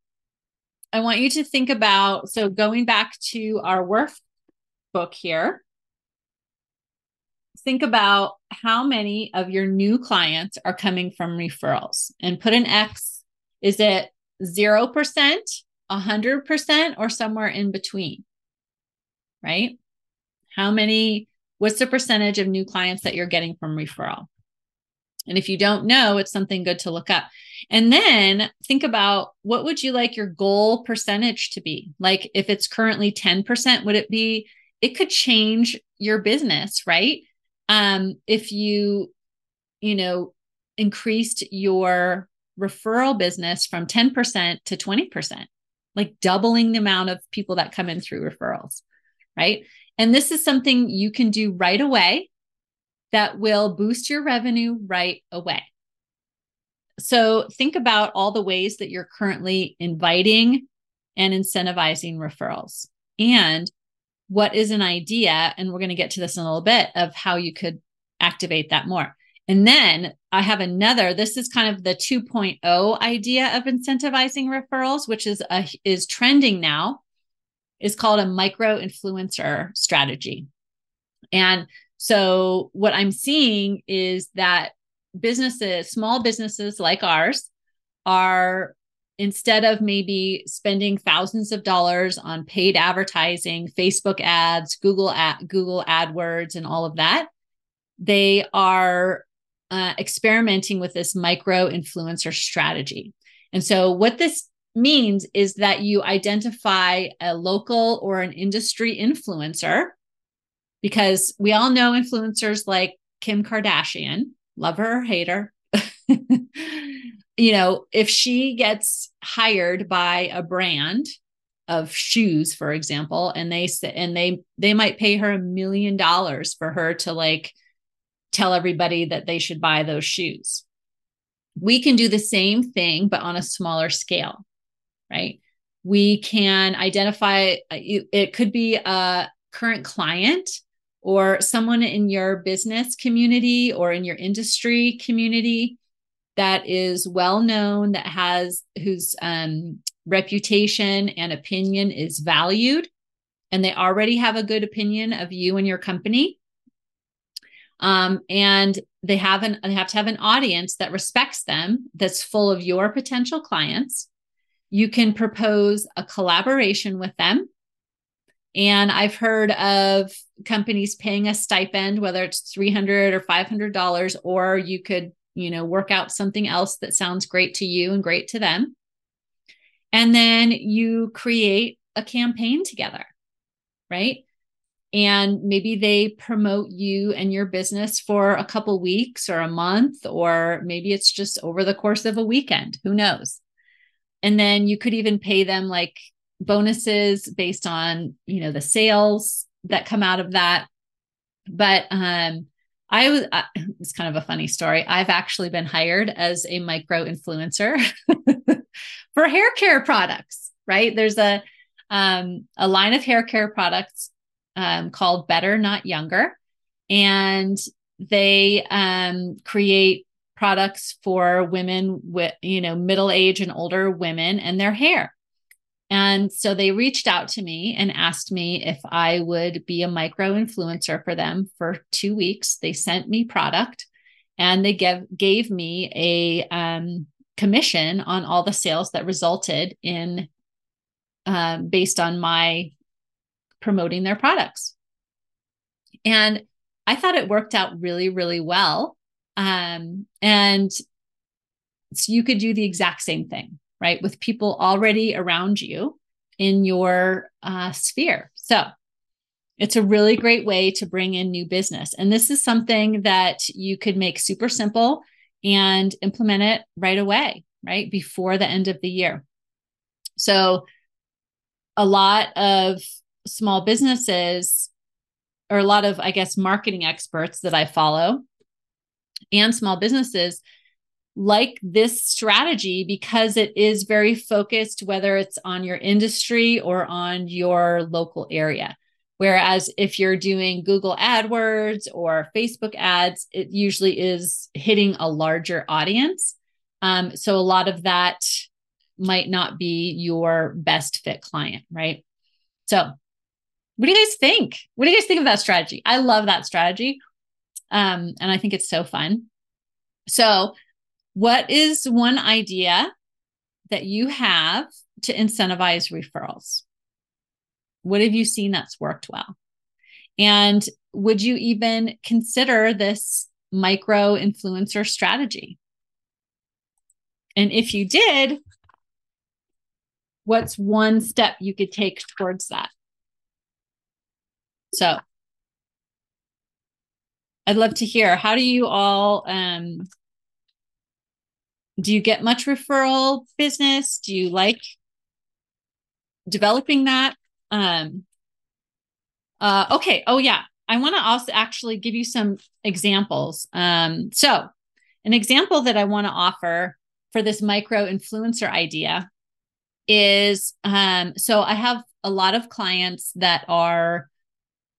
I want you to think about so going back to our workbook here. Think about how many of your new clients are coming from referrals and put an X. Is it 0%, 100%, or somewhere in between? Right? How many, what's the percentage of new clients that you're getting from referral? And if you don't know, it's something good to look up. And then think about what would you like your goal percentage to be? Like if it's currently 10%, would it be it could change your business, right? Um if you you know increased your referral business from 10% to 20%, like doubling the amount of people that come in through referrals, right? And this is something you can do right away that will boost your revenue right away. So think about all the ways that you're currently inviting and incentivizing referrals. And what is an idea? And we're going to get to this in a little bit of how you could activate that more. And then I have another, this is kind of the 2.0 idea of incentivizing referrals, which is a, is trending now, is called a micro influencer strategy. And so what I'm seeing is that businesses, small businesses like ours, are instead of maybe spending thousands of dollars on paid advertising, Facebook ads, Google ad, Google AdWords, and all of that, they are uh, experimenting with this micro influencer strategy. And so, what this means is that you identify a local or an industry influencer, because we all know influencers like Kim Kardashian, love her hate her. you know, if she gets hired by a brand of shoes, for example, and they and they they might pay her a million dollars for her to like tell everybody that they should buy those shoes. We can do the same thing, but on a smaller scale, right? We can identify, uh, it could be a current client or someone in your business community or in your industry community that is well known, that has whose um, reputation and opinion is valued, and they already have a good opinion of you and your company. Um, and they have an they have to have an audience that respects them that's full of your potential clients. You can propose a collaboration with them and i've heard of companies paying a stipend whether it's 300 or 500 dollars or you could you know work out something else that sounds great to you and great to them. And then you create a campaign together right? And maybe they promote you and your business for a couple weeks or a month or maybe it's just over the course of a weekend who knows? And then you could even pay them like bonuses based on you know the sales that come out of that but um i was it's kind of a funny story i've actually been hired as a micro influencer for hair care products right there's a um a line of hair care products um, called Better Not Younger. And they um, create products for women with, you know, middle age and older women and their hair. And so they reached out to me and asked me if I would be a micro influencer for them for two weeks. They sent me product and they gave, gave me a um, commission on all the sales that resulted in um, based on my promoting their products. And I thought it worked out really, really well. Um, and so you could do the exact same thing, right? With people already around you in your uh, sphere. So it's a really great way to bring in new business. And this is something that you could make super simple and implement it right away, right? Before the end of the year. So a lot of small businesses or a lot of, I guess, marketing experts that I follow and small businesses like this strategy because it is very focused, whether it's on your industry or on your local area. Whereas if you're doing Google AdWords or Facebook ads, it usually is hitting a larger audience. Um, so a lot of that might not be your best fit client, right? So what do you guys think? What do you guys think of that strategy? I love that strategy. Um, and I think it's so fun. So, what is one idea that you have to incentivize referrals? What have you seen that's worked well? And would you even consider this micro influencer strategy? And if you did, what's one step you could take towards that? So I'd love to hear how do you all um do you get much referral business? Do you like developing that? Um uh okay, oh yeah. I want to also actually give you some examples. Um so an example that I want to offer for this micro influencer idea is um so I have a lot of clients that are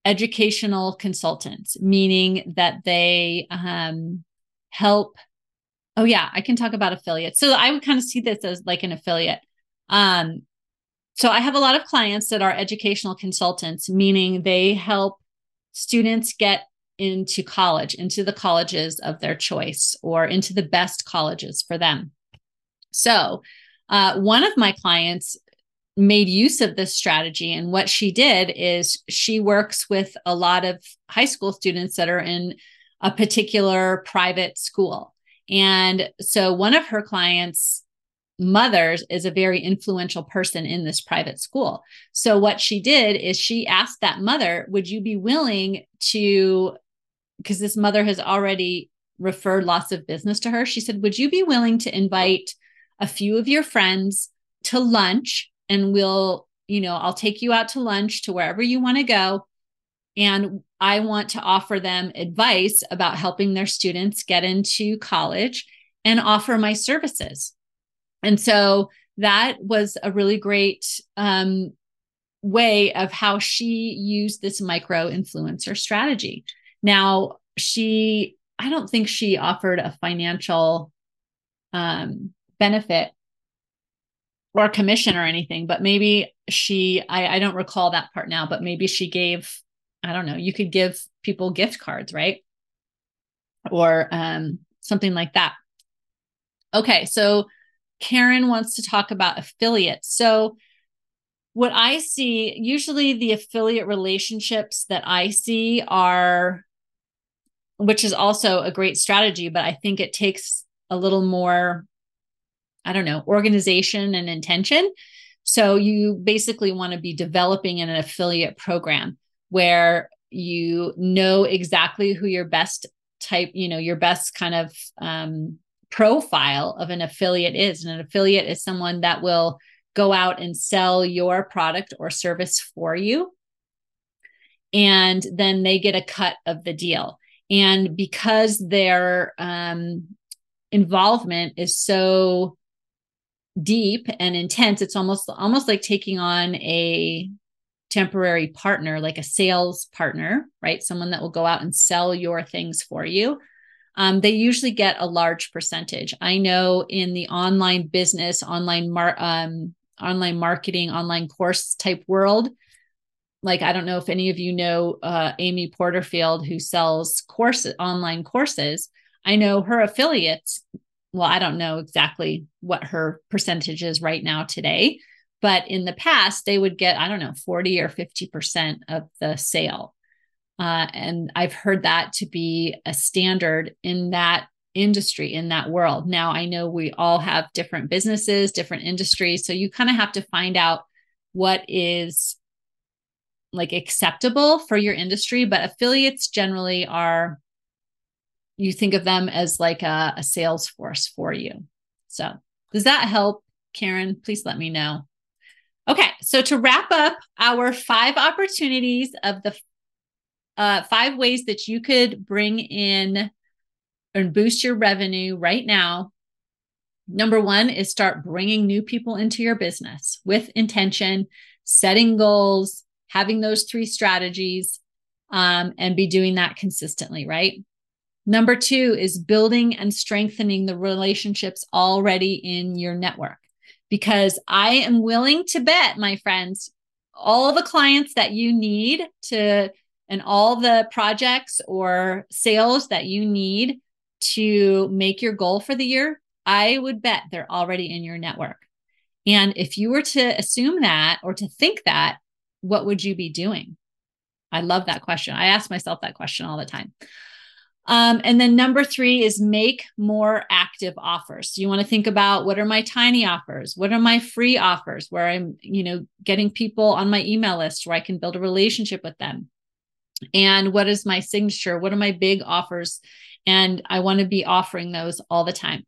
educational consultants, meaning that they um, help. Oh, yeah, I can talk about affiliates. So I would kind of see this as like an affiliate. Um, so I have a lot of clients that are educational consultants, meaning they help students get into college, into the colleges of their choice, or into the best colleges for them. So, uh, one of my clients made use of this strategy. And what she did is she works with a lot of high school students that are in a particular private school. And so one of her clients' mothers is a very influential person in this private school. So what she did is she asked that mother, Would you be willing to? Because this mother has already referred lots of business to her. She said, Would you be willing to invite a few of your friends to lunch and we'll, you know, I'll take you out to lunch to wherever you want to go. And I want to offer them advice about helping their students get into college and offer my services. And so that was a really great um, way of how she used this micro influencer strategy. Now, she, I don't think she offered a financial um, benefit or commission or anything, but maybe she, I, I don't recall that part now, but maybe she gave, I don't know, you could give people gift cards, right? Or um, something like that. Okay, so Karen wants to talk about affiliates. So, what I see, usually the affiliate relationships that I see are, which is also a great strategy, but I think it takes a little more I don't know, organization and intention. So you basically want to be developing an affiliate program where you know exactly who your best type, you know, your best kind of um, profile of an affiliate is. And an affiliate is someone that will go out and sell your product or service for you. And then they get a cut of the deal. And because their um, involvement is so deep and intense it's almost almost like taking on a temporary partner like a sales partner right? Someone that will go out and sell your things for you. Um, they usually get a large percentage. I know in the online business online mar- um, online marketing online course type world like i don't know if any of you know uh, amy porterfield who sells courses online courses. I know her affiliates well, I don't know exactly what her percentage is right now today, but in the past, they would get, I don't know, 40 or 50% of the sale. Uh, and I've heard that to be a standard in that industry, in that world. Now, I know we all have different businesses, different industries. So you kind of have to find out what is like acceptable for your industry, but affiliates generally are you think of them as like a, a sales force for you. So, does that help, Karen? Please let me know. Okay, so to wrap up our five opportunities of the uh, five ways that you could bring in and boost your revenue right now. Number one is start bringing new people into your business with intention, setting goals, having those three strategies, um, and be doing that consistently, right? Number two is building and strengthening the relationships already in your network. Because I am willing to bet, my friends, all the clients that you need to, and all the projects or sales that you need to make your goal for the year, I would bet they're already in your network. And if you were to assume that or to think that, what would you be doing? I love that question. I ask myself that question all the time. Um, and then number three is make more active offers. So you want to think about what are my tiny offers? What are my free offers where I'm, you know, getting people on my email list where I can build a relationship with them? And what is my signature? What are my big offers? And I want to be offering those all the time.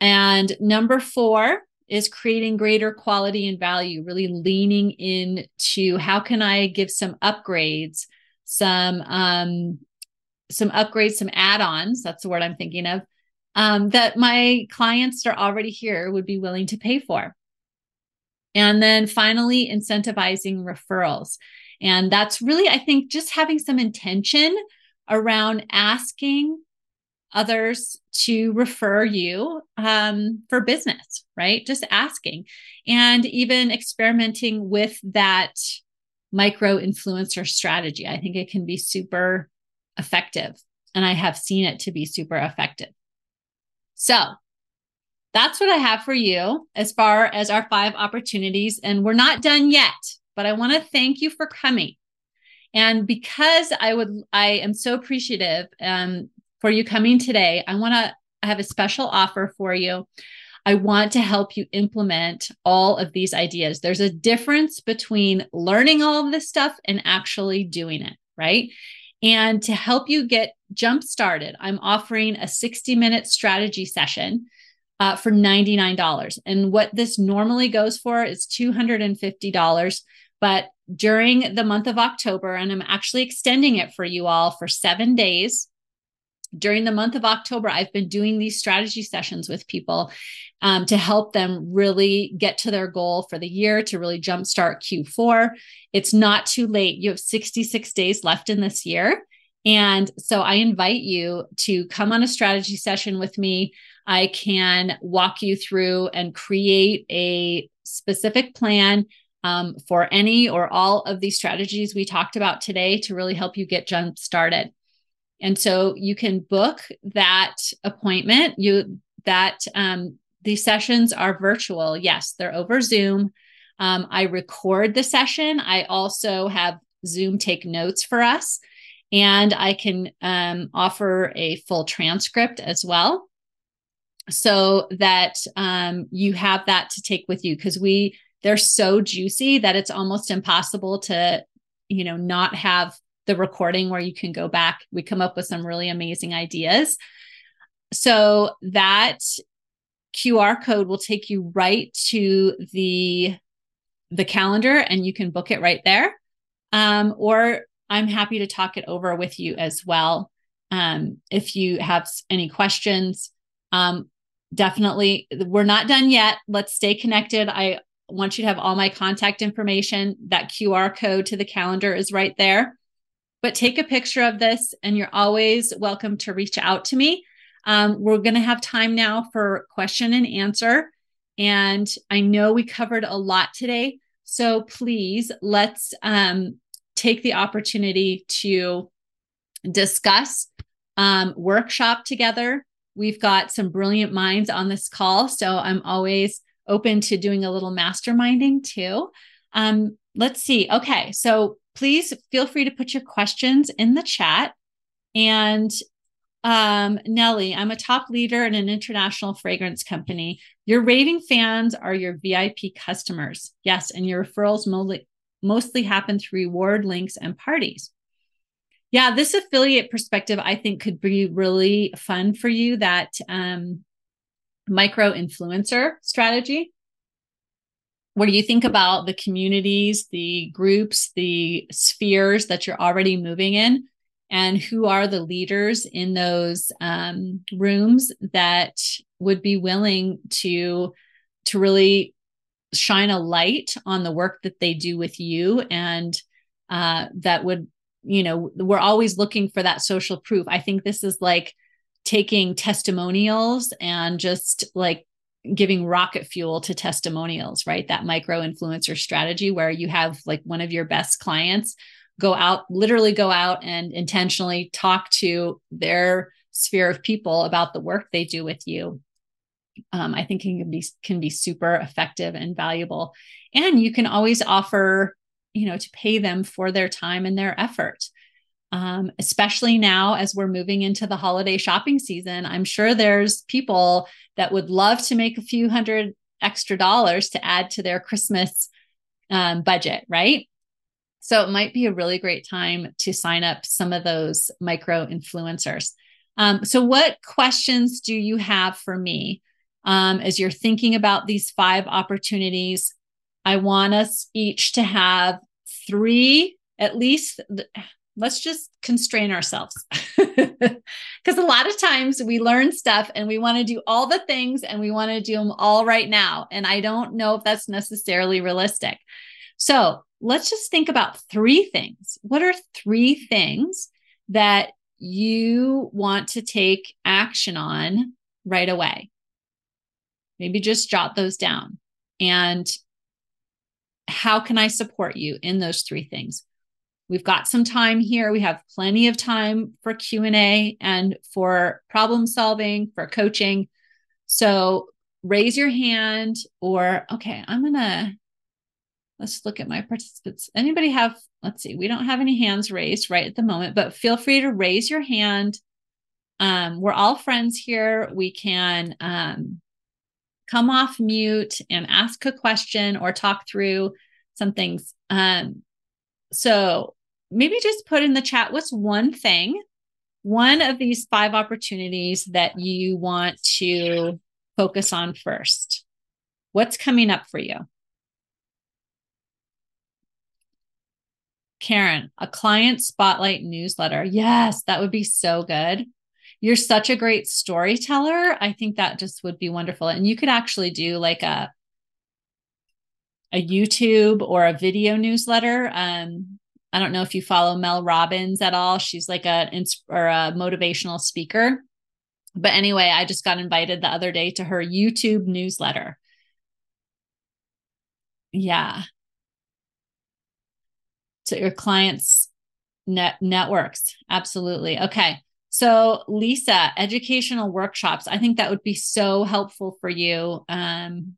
And number four is creating greater quality and value, really leaning into how can I give some upgrades, some um, some upgrades, some add-ons. That's the word I'm thinking of. Um, that my clients that are already here would be willing to pay for. And then finally, incentivizing referrals. And that's really, I think, just having some intention around asking others to refer you um, for business, right? Just asking and even experimenting with that micro influencer strategy. I think it can be super effective. And I have seen it to be super effective. So that's what I have for you as far as our five opportunities. And we're not done yet, but I want to thank you for coming. And because I would, I am so appreciative um, for you coming today, I want to have a special offer for you. I want to help you implement all of these ideas. There's a difference between learning all of this stuff and actually doing it, right? And to help you get jump started, I'm offering a 60 minute strategy session uh, for $99. And what this normally goes for is $250. But during the month of October, and I'm actually extending it for you all for seven days. During the month of October, I've been doing these strategy sessions with people um, to help them really get to their goal for the year to really jumpstart Q4. It's not too late. You have 66 days left in this year. And so I invite you to come on a strategy session with me. I can walk you through and create a specific plan um, for any or all of these strategies we talked about today to really help you get jump started. And so you can book that appointment. You that um, these sessions are virtual. Yes, they're over Zoom. Um, I record the session. I also have Zoom take notes for us, and I can um, offer a full transcript as well so that um, you have that to take with you because we they're so juicy that it's almost impossible to you know not have the recording where you can go back we come up with some really amazing ideas so that QR code will take you right to the the calendar and you can book it right there. Um, or I'm happy to talk it over with you as well. Um, if you have any questions, um, definitely, we're not done yet. Let's stay connected. I want you to have all my contact information. That QR code to the calendar is right there. But take a picture of this, and you're always welcome to reach out to me. Um, we're going to have time now for question and answer. And I know we covered a lot today. So please let's um, take the opportunity to discuss, um, workshop together. We've got some brilliant minds on this call. So I'm always open to doing a little masterminding too. Um, let's see. Okay. So please feel free to put your questions in the chat. And um, Nellie, I'm a top leader in an international fragrance company. Your raving fans are your VIP customers. Yes, and your referrals mostly, mostly happen through reward links and parties. Yeah, this affiliate perspective I think could be really fun for you. That um, micro influencer strategy. What do you think about the communities, the groups, the spheres that you're already moving in? and who are the leaders in those um, rooms that would be willing to to really shine a light on the work that they do with you and uh, that would you know we're always looking for that social proof i think this is like taking testimonials and just like giving rocket fuel to testimonials right that micro influencer strategy where you have like one of your best clients go out, literally go out and intentionally talk to their sphere of people about the work they do with you. Um, I think can be can be super effective and valuable. And you can always offer, you know, to pay them for their time and their effort. Um, especially now as we're moving into the holiday shopping season. I'm sure there's people that would love to make a few hundred extra dollars to add to their Christmas um, budget, right? So it might be a really great time to sign up some of those micro influencers. Um, so, what questions do you have for me um, as you're thinking about these five opportunities? I want us each to have three, at least. Let's just constrain ourselves because a lot of times we learn stuff and we want to do all the things and we want to do them all right now. And I don't know if that's necessarily realistic. So let's just think about three things. What are three things that you want to take action on right away. Maybe just jot those down. And how can I support you in those three things? We've got some time here. We have plenty of time for Q&A and for problem solving, for coaching. So raise your hand or okay, I'm to let's look at my participants. Anybody have, let's see, we don't have any hands raised right at the moment, but feel free to raise your hand. Um, we're all friends here. We can um, come off mute and ask a question or talk through some things. Um, so maybe just put in the chat what's one thing, one of these five opportunities that you want to focus on first. What's coming up for you? Karen, a client spotlight newsletter. Yes, that would be so good. You're such a great storyteller. I think that just would be wonderful. And you could actually do like a a YouTube or a video newsletter. Um, I don't know if you follow Mel Robbins at all. She's like a or a motivational speaker. But anyway, I just got invited the other day to her YouTube newsletter. Yeah to your clients net networks absolutely okay so lisa educational workshops i think that would be so helpful for you um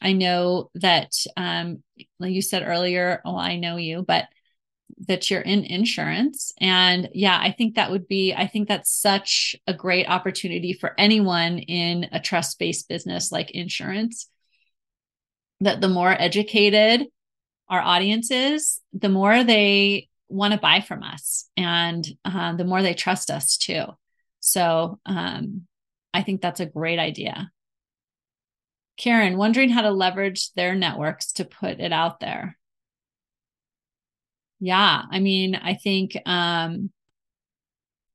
i know that um like you said earlier oh i know you but that you're in insurance and yeah i think that would be i think that's such a great opportunity for anyone in a trust based business like insurance that the more educated our audiences, the more they want to buy from us and uh, the more they trust us too. So um, I think that's a great idea. Karen, wondering how to leverage their networks to put it out there. Yeah, I mean, I think um,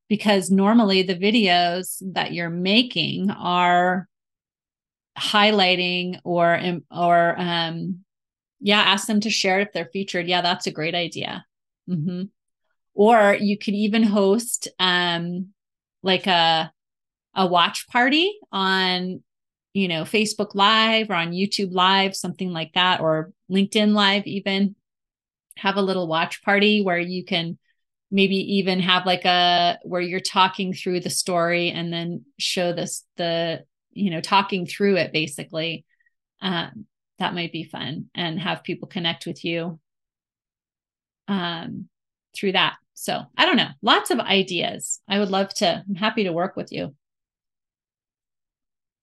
because normally the videos that you're making are highlighting or or um, yeah ask them to share if they're featured. Yeah that's a great idea. Mm-hmm. or you could even host um like a a watch party on you know facebook live or on youtube live something like that or linkedin live even have a little watch party where you can maybe even have like a where you're talking through the story and then show this the you know talking through it basically um, that might be fun and have people connect with you um, through that. So I don't know, lots of ideas. I would love to, I'm happy to work with you.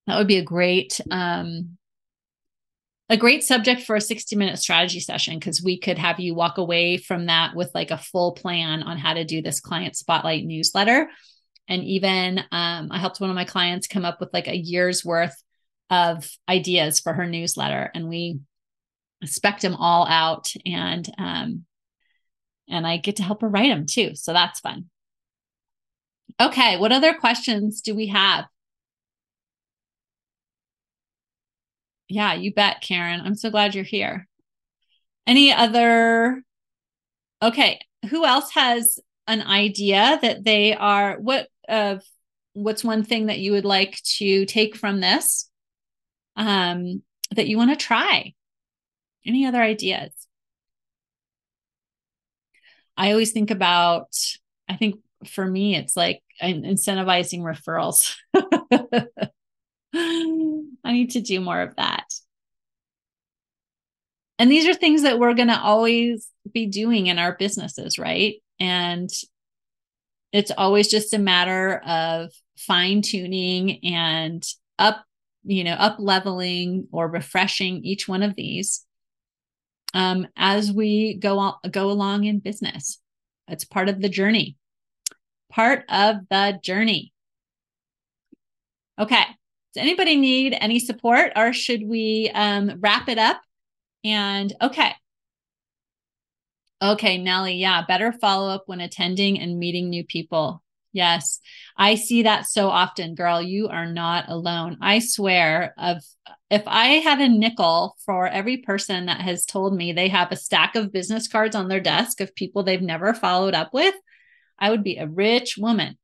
That would be a great, um, a great subject for a 60 minute strategy session because we could have you walk away from that with like a full plan on how to do this client spotlight newsletter. And even um, I helped one of my clients come up with like a year's worth of ideas for her newsletter and we spec them all out and um and I get to help her write them too. So that's fun. Okay, what other questions do we have? Yeah, you bet, Karen. I'm so glad you're here. Any other Okay, who else has an idea that they are what of uh, what's one thing that you would like to take from this? um, that you want to try. Any other ideas? I always think about, I think for me, it's like incentivizing referrals. I need to do more of that. And these are things that we're going to always be doing in our businesses, right? And it's always just a matter of fine tuning and up, you know, up leveling or refreshing each one of these um, as we go go along in business. It's part of the journey. Part of the journey. Okay. Does anybody need any support or should we um, wrap it up? And okay. Okay, Nellie. Yeah, better follow up when attending and meeting new people. Yes, I see that so often, girl. You are not alone. I swear, of if I had a nickel for every person that has told me they have a stack of business cards on their desk of people they've never followed up with, I would be a rich woman.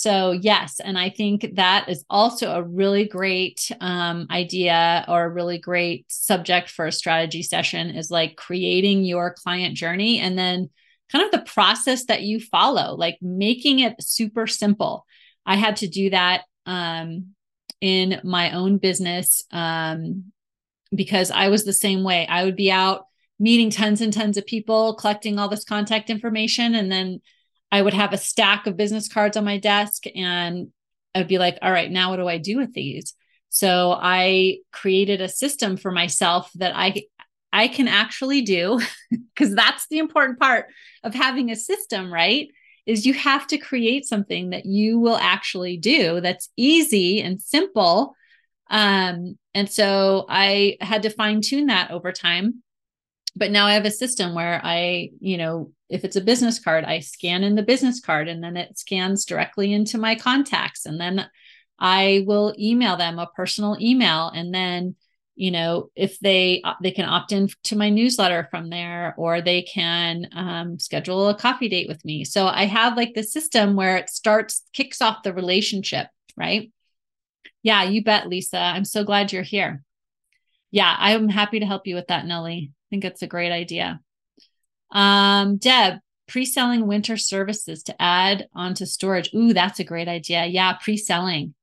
So, yes. And I think that is also a really great um, idea or a really great subject for a strategy session is like creating your client journey and then kind of the process that you follow, like making it super simple. I had to do that um, in my own business um, because I was the same way. I would be out meeting tons and tons of people, collecting all this contact information, and then I would have a stack of business cards on my desk and I'd be like, all right, now what do I do with these? So I created a system for myself that I I can actually do because that's the important part of having a system, right? Is you have to create something that you will actually do that's easy and simple. Um, and so I had to fine tune that over time. But now I have a system where I, you know, if it's a business card, I scan in the business card and then it scans directly into my contacts. And then I will email them a personal email. And then, you know, if they uh, they can opt in to my newsletter from there, or they can um, schedule a coffee date with me. So I have like the system where it starts kicks off the relationship, right? Yeah, you bet, Lisa. I'm so glad you're here. Yeah, I'm happy to help you with that, Nellie. I think it's a great idea. Um, Deb, pre-selling winter services to add onto storage. Ooh, that's a great idea. Yeah, pre-selling.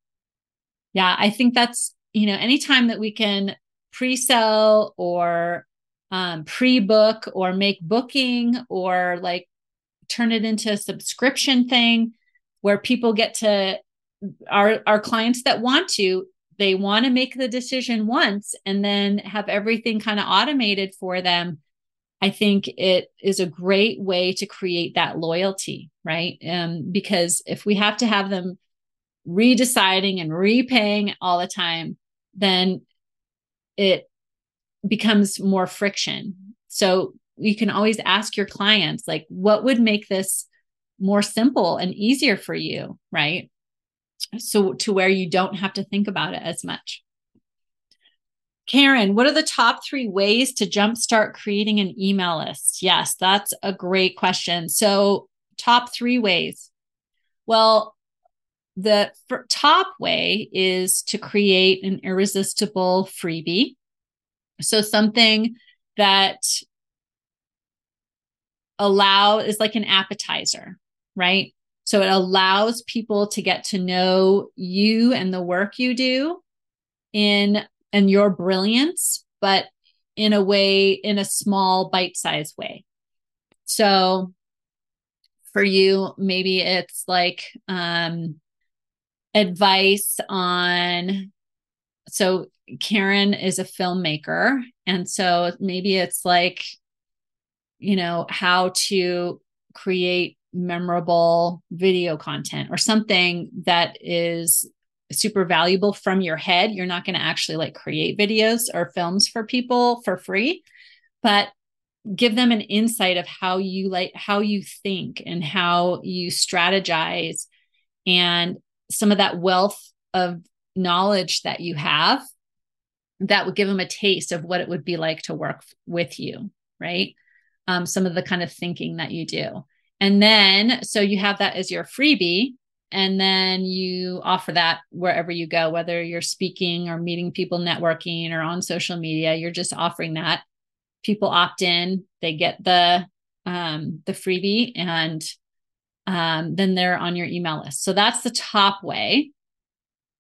Yeah, I think that's, you know, anytime that we can pre-sell or um, pre-book or make booking or like turn it into a subscription thing where people get to our our clients that want to they want to make the decision once and then have everything kind of automated for them I think it is a great way to create that loyalty, right? Um, because if we have to have them redeciding and repaying all the time, then it becomes more friction. So you can always ask your clients, like, what would make this more simple and easier for you, right? So to where you don't have to think about it as much. Karen, what are the top three ways to jumpstart creating an email list? Yes, that's a great question. So, top three ways. Well, the top way is to create an irresistible freebie. So, something that allow is like an appetizer, right? So it allows people to get to know you and the work you do in and your brilliance, but in a way, in a small, bite sized way. So for you, maybe it's like um, advice on. So Karen is a filmmaker. And so maybe it's like, you know, how to create memorable video content or something that is super valuable from your head. You're not going to actually like create videos or films for people for free, but give them an insight of how you like how you think and how you strategize and some of that wealth of knowledge that you have that would give them a taste of what it would be like to work with you right um, some of the kind of thinking that you do and then so you have that as your freebie and then you offer that wherever you go whether you're speaking or meeting people networking or on social media you're just offering that. People opt in they get the um, the freebie and um, then they're on your email list. So that's the top way.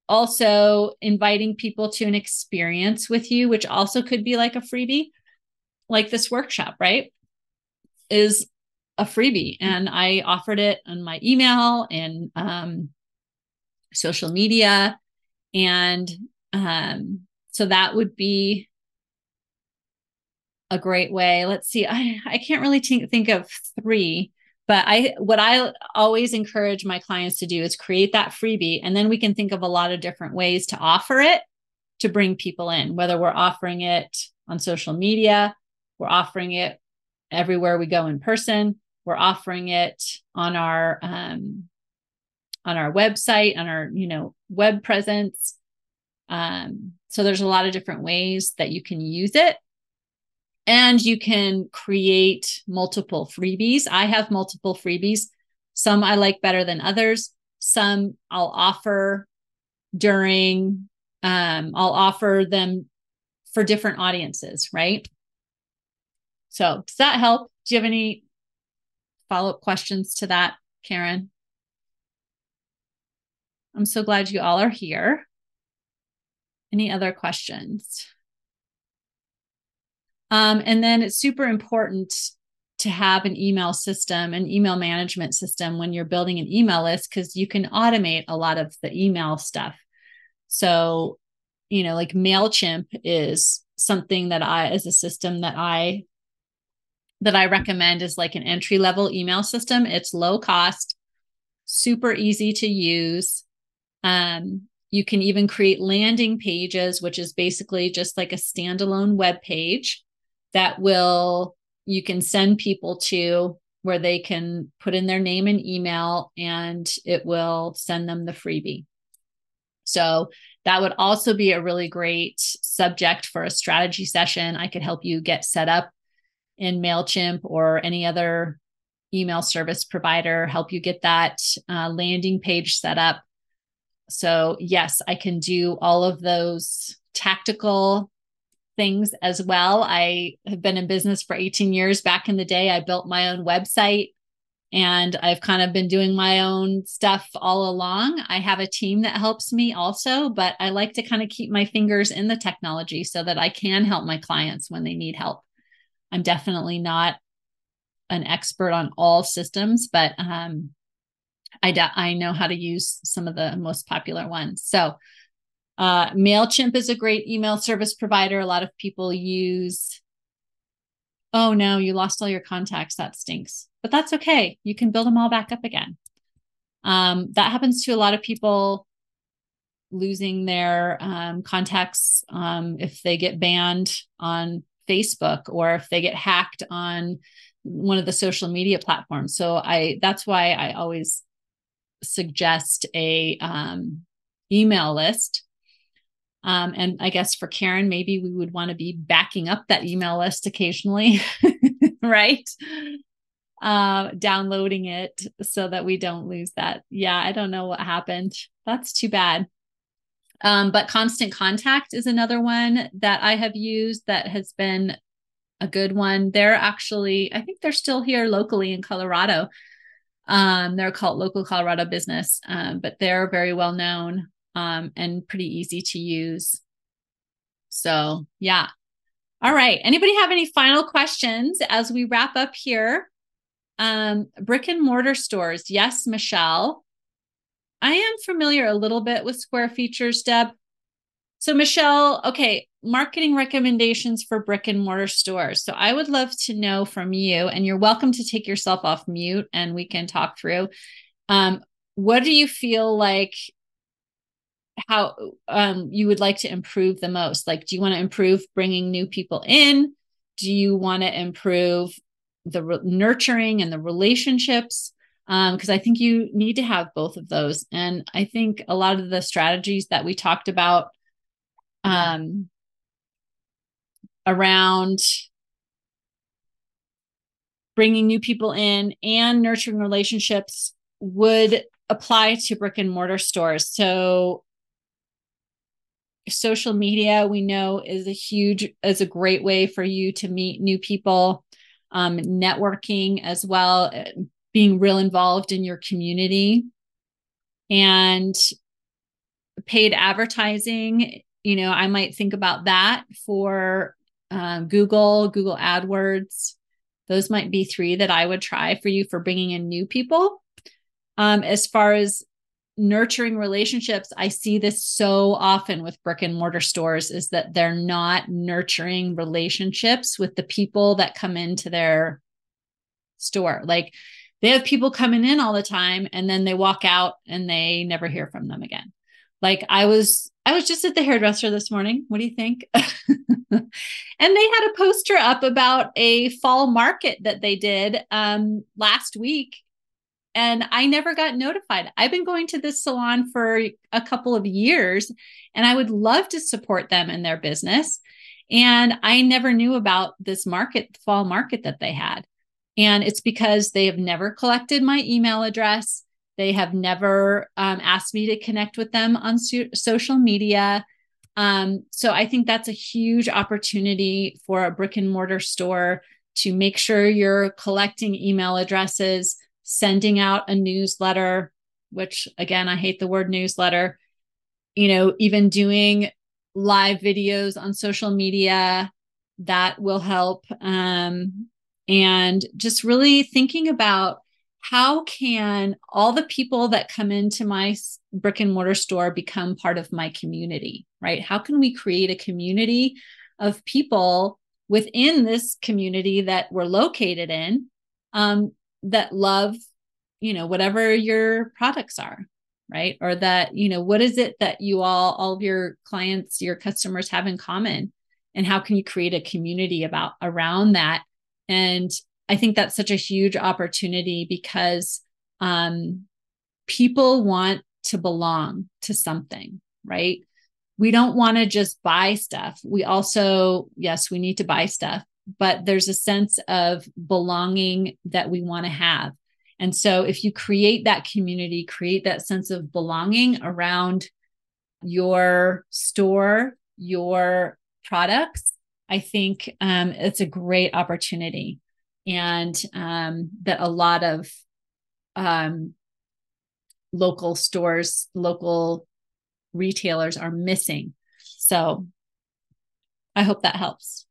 Also inviting people to an experience with you which also could be like a freebie like this workshop right is a freebie and I offered it on my email and um, social media. And um, so that would be a great way. Let's see. I, I can't really think, think of three, but I what I always encourage my clients to do is create that freebie and then we can think of a lot of different ways to offer it to bring people in, whether we're offering it on social media, we're offering it everywhere we go in person, we're offering it on our um, on our website, on our you know web presence. Um, so there's a lot of different ways that you can use it. And you can create multiple freebies. I have multiple freebies. Some I like better than others. Some I'll offer during, um, I'll offer them for different audiences, right? So, does that help? Do you have any follow up questions to that, Karen? I'm so glad you all are here. Any other questions? Um, and then it's super important to have an email system, an email management system when you're building an email list, because you can automate a lot of the email stuff. So, you know, like MailChimp is something that I, as a system that I, that I recommend is like an entry level email system. It's low cost, super easy to use. Um, you can even create landing pages, which is basically just like a standalone web page that will you can send people to where they can put in their name and email and it will send them the freebie. So that would also be a really great subject for a strategy session. I could help you get set up in MailChimp or any other email service provider, help you get that uh, landing page set up. So, yes, I can do all of those tactical things as well. I have been in business for 18 years. Back in the day, I built my own website and I've kind of been doing my own stuff all along. I have a team that helps me also, but I like to kind of keep my fingers in the technology so that I can help my clients when they need help. I'm definitely not an expert on all systems, but um, I, I know how to use some of the most popular ones. So uh, MailChimp is a great email service provider. A lot of people use. Oh no, you lost all your contacts. That stinks. But that's okay. You can build them all back up again. Um, that happens to a lot of people losing their um, contacts um, if they get banned on Facebook or if they get hacked on one of the social media platforms. So I that's why I always suggest a um, email list um, and I guess for Karen, maybe we would want to be backing up that email list occasionally, right? Uh, downloading it so that we don't lose that. Yeah, I don't know what happened. That's too bad. Um, but Constant Contact is another one that I have used that has been a good one. They're actually, I think they're still here locally in Colorado. Um, they're called Local Colorado Business, um, but they're very well known um, and pretty easy to use. So, yeah. All right. Anybody have any final questions as we wrap up here? Um, brick and mortar stores. Yes, Michelle. I am familiar a little bit with Square Features, Deb. So, Michelle, okay, marketing recommendations for brick and mortar stores. So, I would love to know from you, and you're welcome to take yourself off mute and we can talk through. Um, what do you feel like how um, you would like to improve the most like do you want to improve bringing new people in do you want to improve the re- nurturing and the relationships because um, i think you need to have both of those. And i think a lot of the strategies that we talked about um, around bringing new people in and nurturing relationships would apply to brick and mortar stores. So social media we know is a huge is a great way for you to meet new people um, networking as well being real involved in your community and paid advertising you know i might think about that for uh, google google adwords Those might be three that I would try for you for bringing in new people. Um, as far as nurturing relationships, I see this so often with brick and mortar stores is that they're not nurturing relationships with the people that come into their store. Like they have people coming in all the time and then they walk out and they never hear from them again. Like I was I was just at the hairdresser this morning. What do you think? and they had a poster up about a fall market that they did um, last week and I never got notified. I've been going to this salon for a couple of years and I would love to support them in their business. And I never knew about this market, fall market that they had. And it's because they have never collected my email address. They have never um, asked me to connect with them on so- social media. Um, so I think that's a huge opportunity for a brick and mortar store to make sure you're collecting email addresses sending out a newsletter, which again, I hate the word newsletter, you know, even doing live videos on social media that will help. Um, and just really thinking about how can all the people that come into my brick and mortar store become part of my community right? How can we create a community of people within this community that we're located in um, that love you know whatever your products are right? Or that you know what is it that you all all of your clients your customers have in common? And how can you create a community about around that and i think that's such a huge opportunity because um people want to belong to something right we don't want to just buy stuff we also yes we need to buy stuff but there's a sense of belonging that we want to have. And so if you create that community, create that sense of belonging around your store, your products, I think um, it's a great opportunity. And um, that a lot of um, local stores, local retailers are missing. So I hope that helps.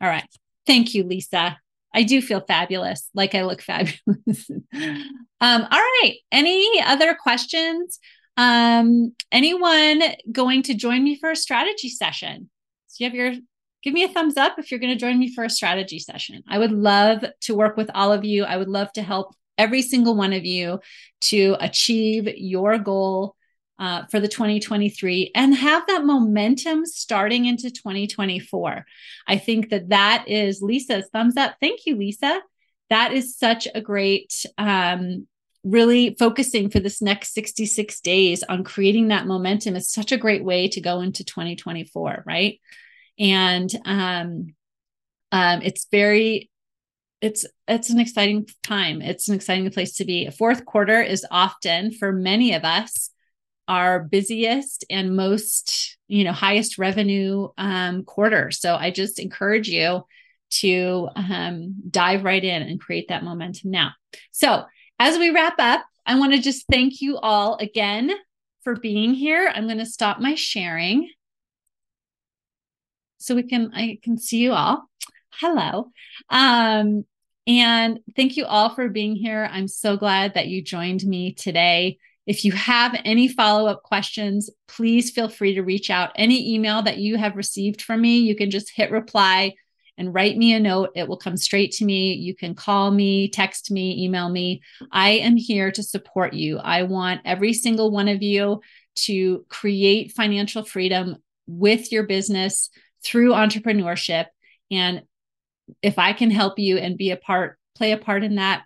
All right. Thank you, Lisa. I do feel fabulous, like I look fabulous. um, all right. Any other questions? Um, anyone going to join me for a strategy session? So you have your give me a thumbs up if you're going to join me for a strategy session. I would love to work with all of you. I would love to help every single one of you to achieve your goal uh, for the 2023 and have that momentum starting into 2024. I think that that is Lisa's thumbs up. Thank you, Lisa. That is such a great, um, really focusing for this next 66 days on creating that momentum is such a great way to go into 2024, right? And um, um, it's very it's it's an exciting time. It's an exciting place to be. Fourth quarter is often for many of us our busiest and most you know highest revenue um, quarter. So i just encourage you to um, dive right in and create that momentum now. So as we wrap up i want to just thank you all again for being here. I'm going to stop my sharing so we can i can see you all hello um, and thank you all for being here i'm so glad that you joined me today if you have any follow up questions, please feel free to reach out. Any email that you have received from me, you can just hit reply and write me a note. It will come straight to me. You can call me, text me, email me. I am here to support you. I want every single one of you to create financial freedom with your business through entrepreneurship. And if I can help you and be a part, play a part in that,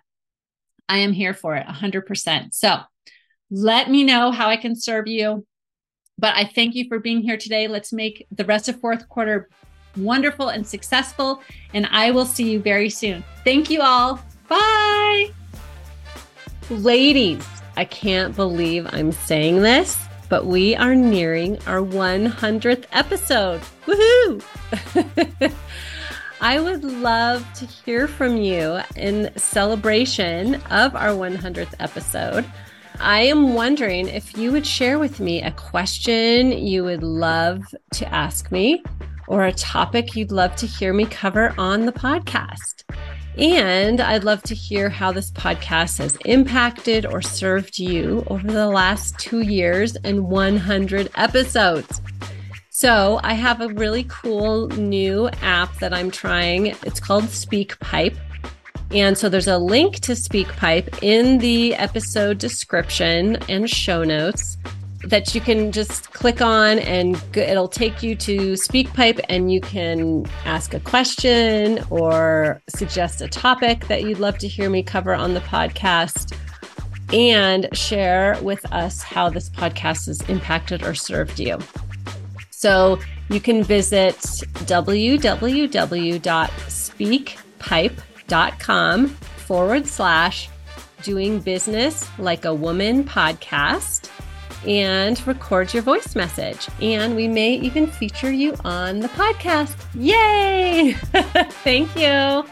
I am here for it 100%. So, let me know how I can serve you. But I thank you for being here today. Let's make the rest of fourth quarter wonderful and successful. And I will see you very soon. Thank you all. Bye. Ladies, I can't believe I'm saying this, but we are nearing our 100th episode. Woohoo! I would love to hear from you in celebration of our 100th episode. I am wondering if you would share with me a question you would love to ask me or a topic you'd love to hear me cover on the podcast. And I'd love to hear how this podcast has impacted or served you over the last two years and 100 episodes. So, I have a really cool new app that I'm trying. It's called SpeakPipe. And so there's a link to SpeakPipe in the episode description and show notes that you can just click on and it'll take you to SpeakPipe and you can ask a question or suggest a topic that you'd love to hear me cover on the podcast and share with us how this podcast has impacted or served you. So you can visit www.speakpipe.com forward slash doing business like a woman podcast and record your voice message. And we may even feature you on the podcast. Yay! Thank you.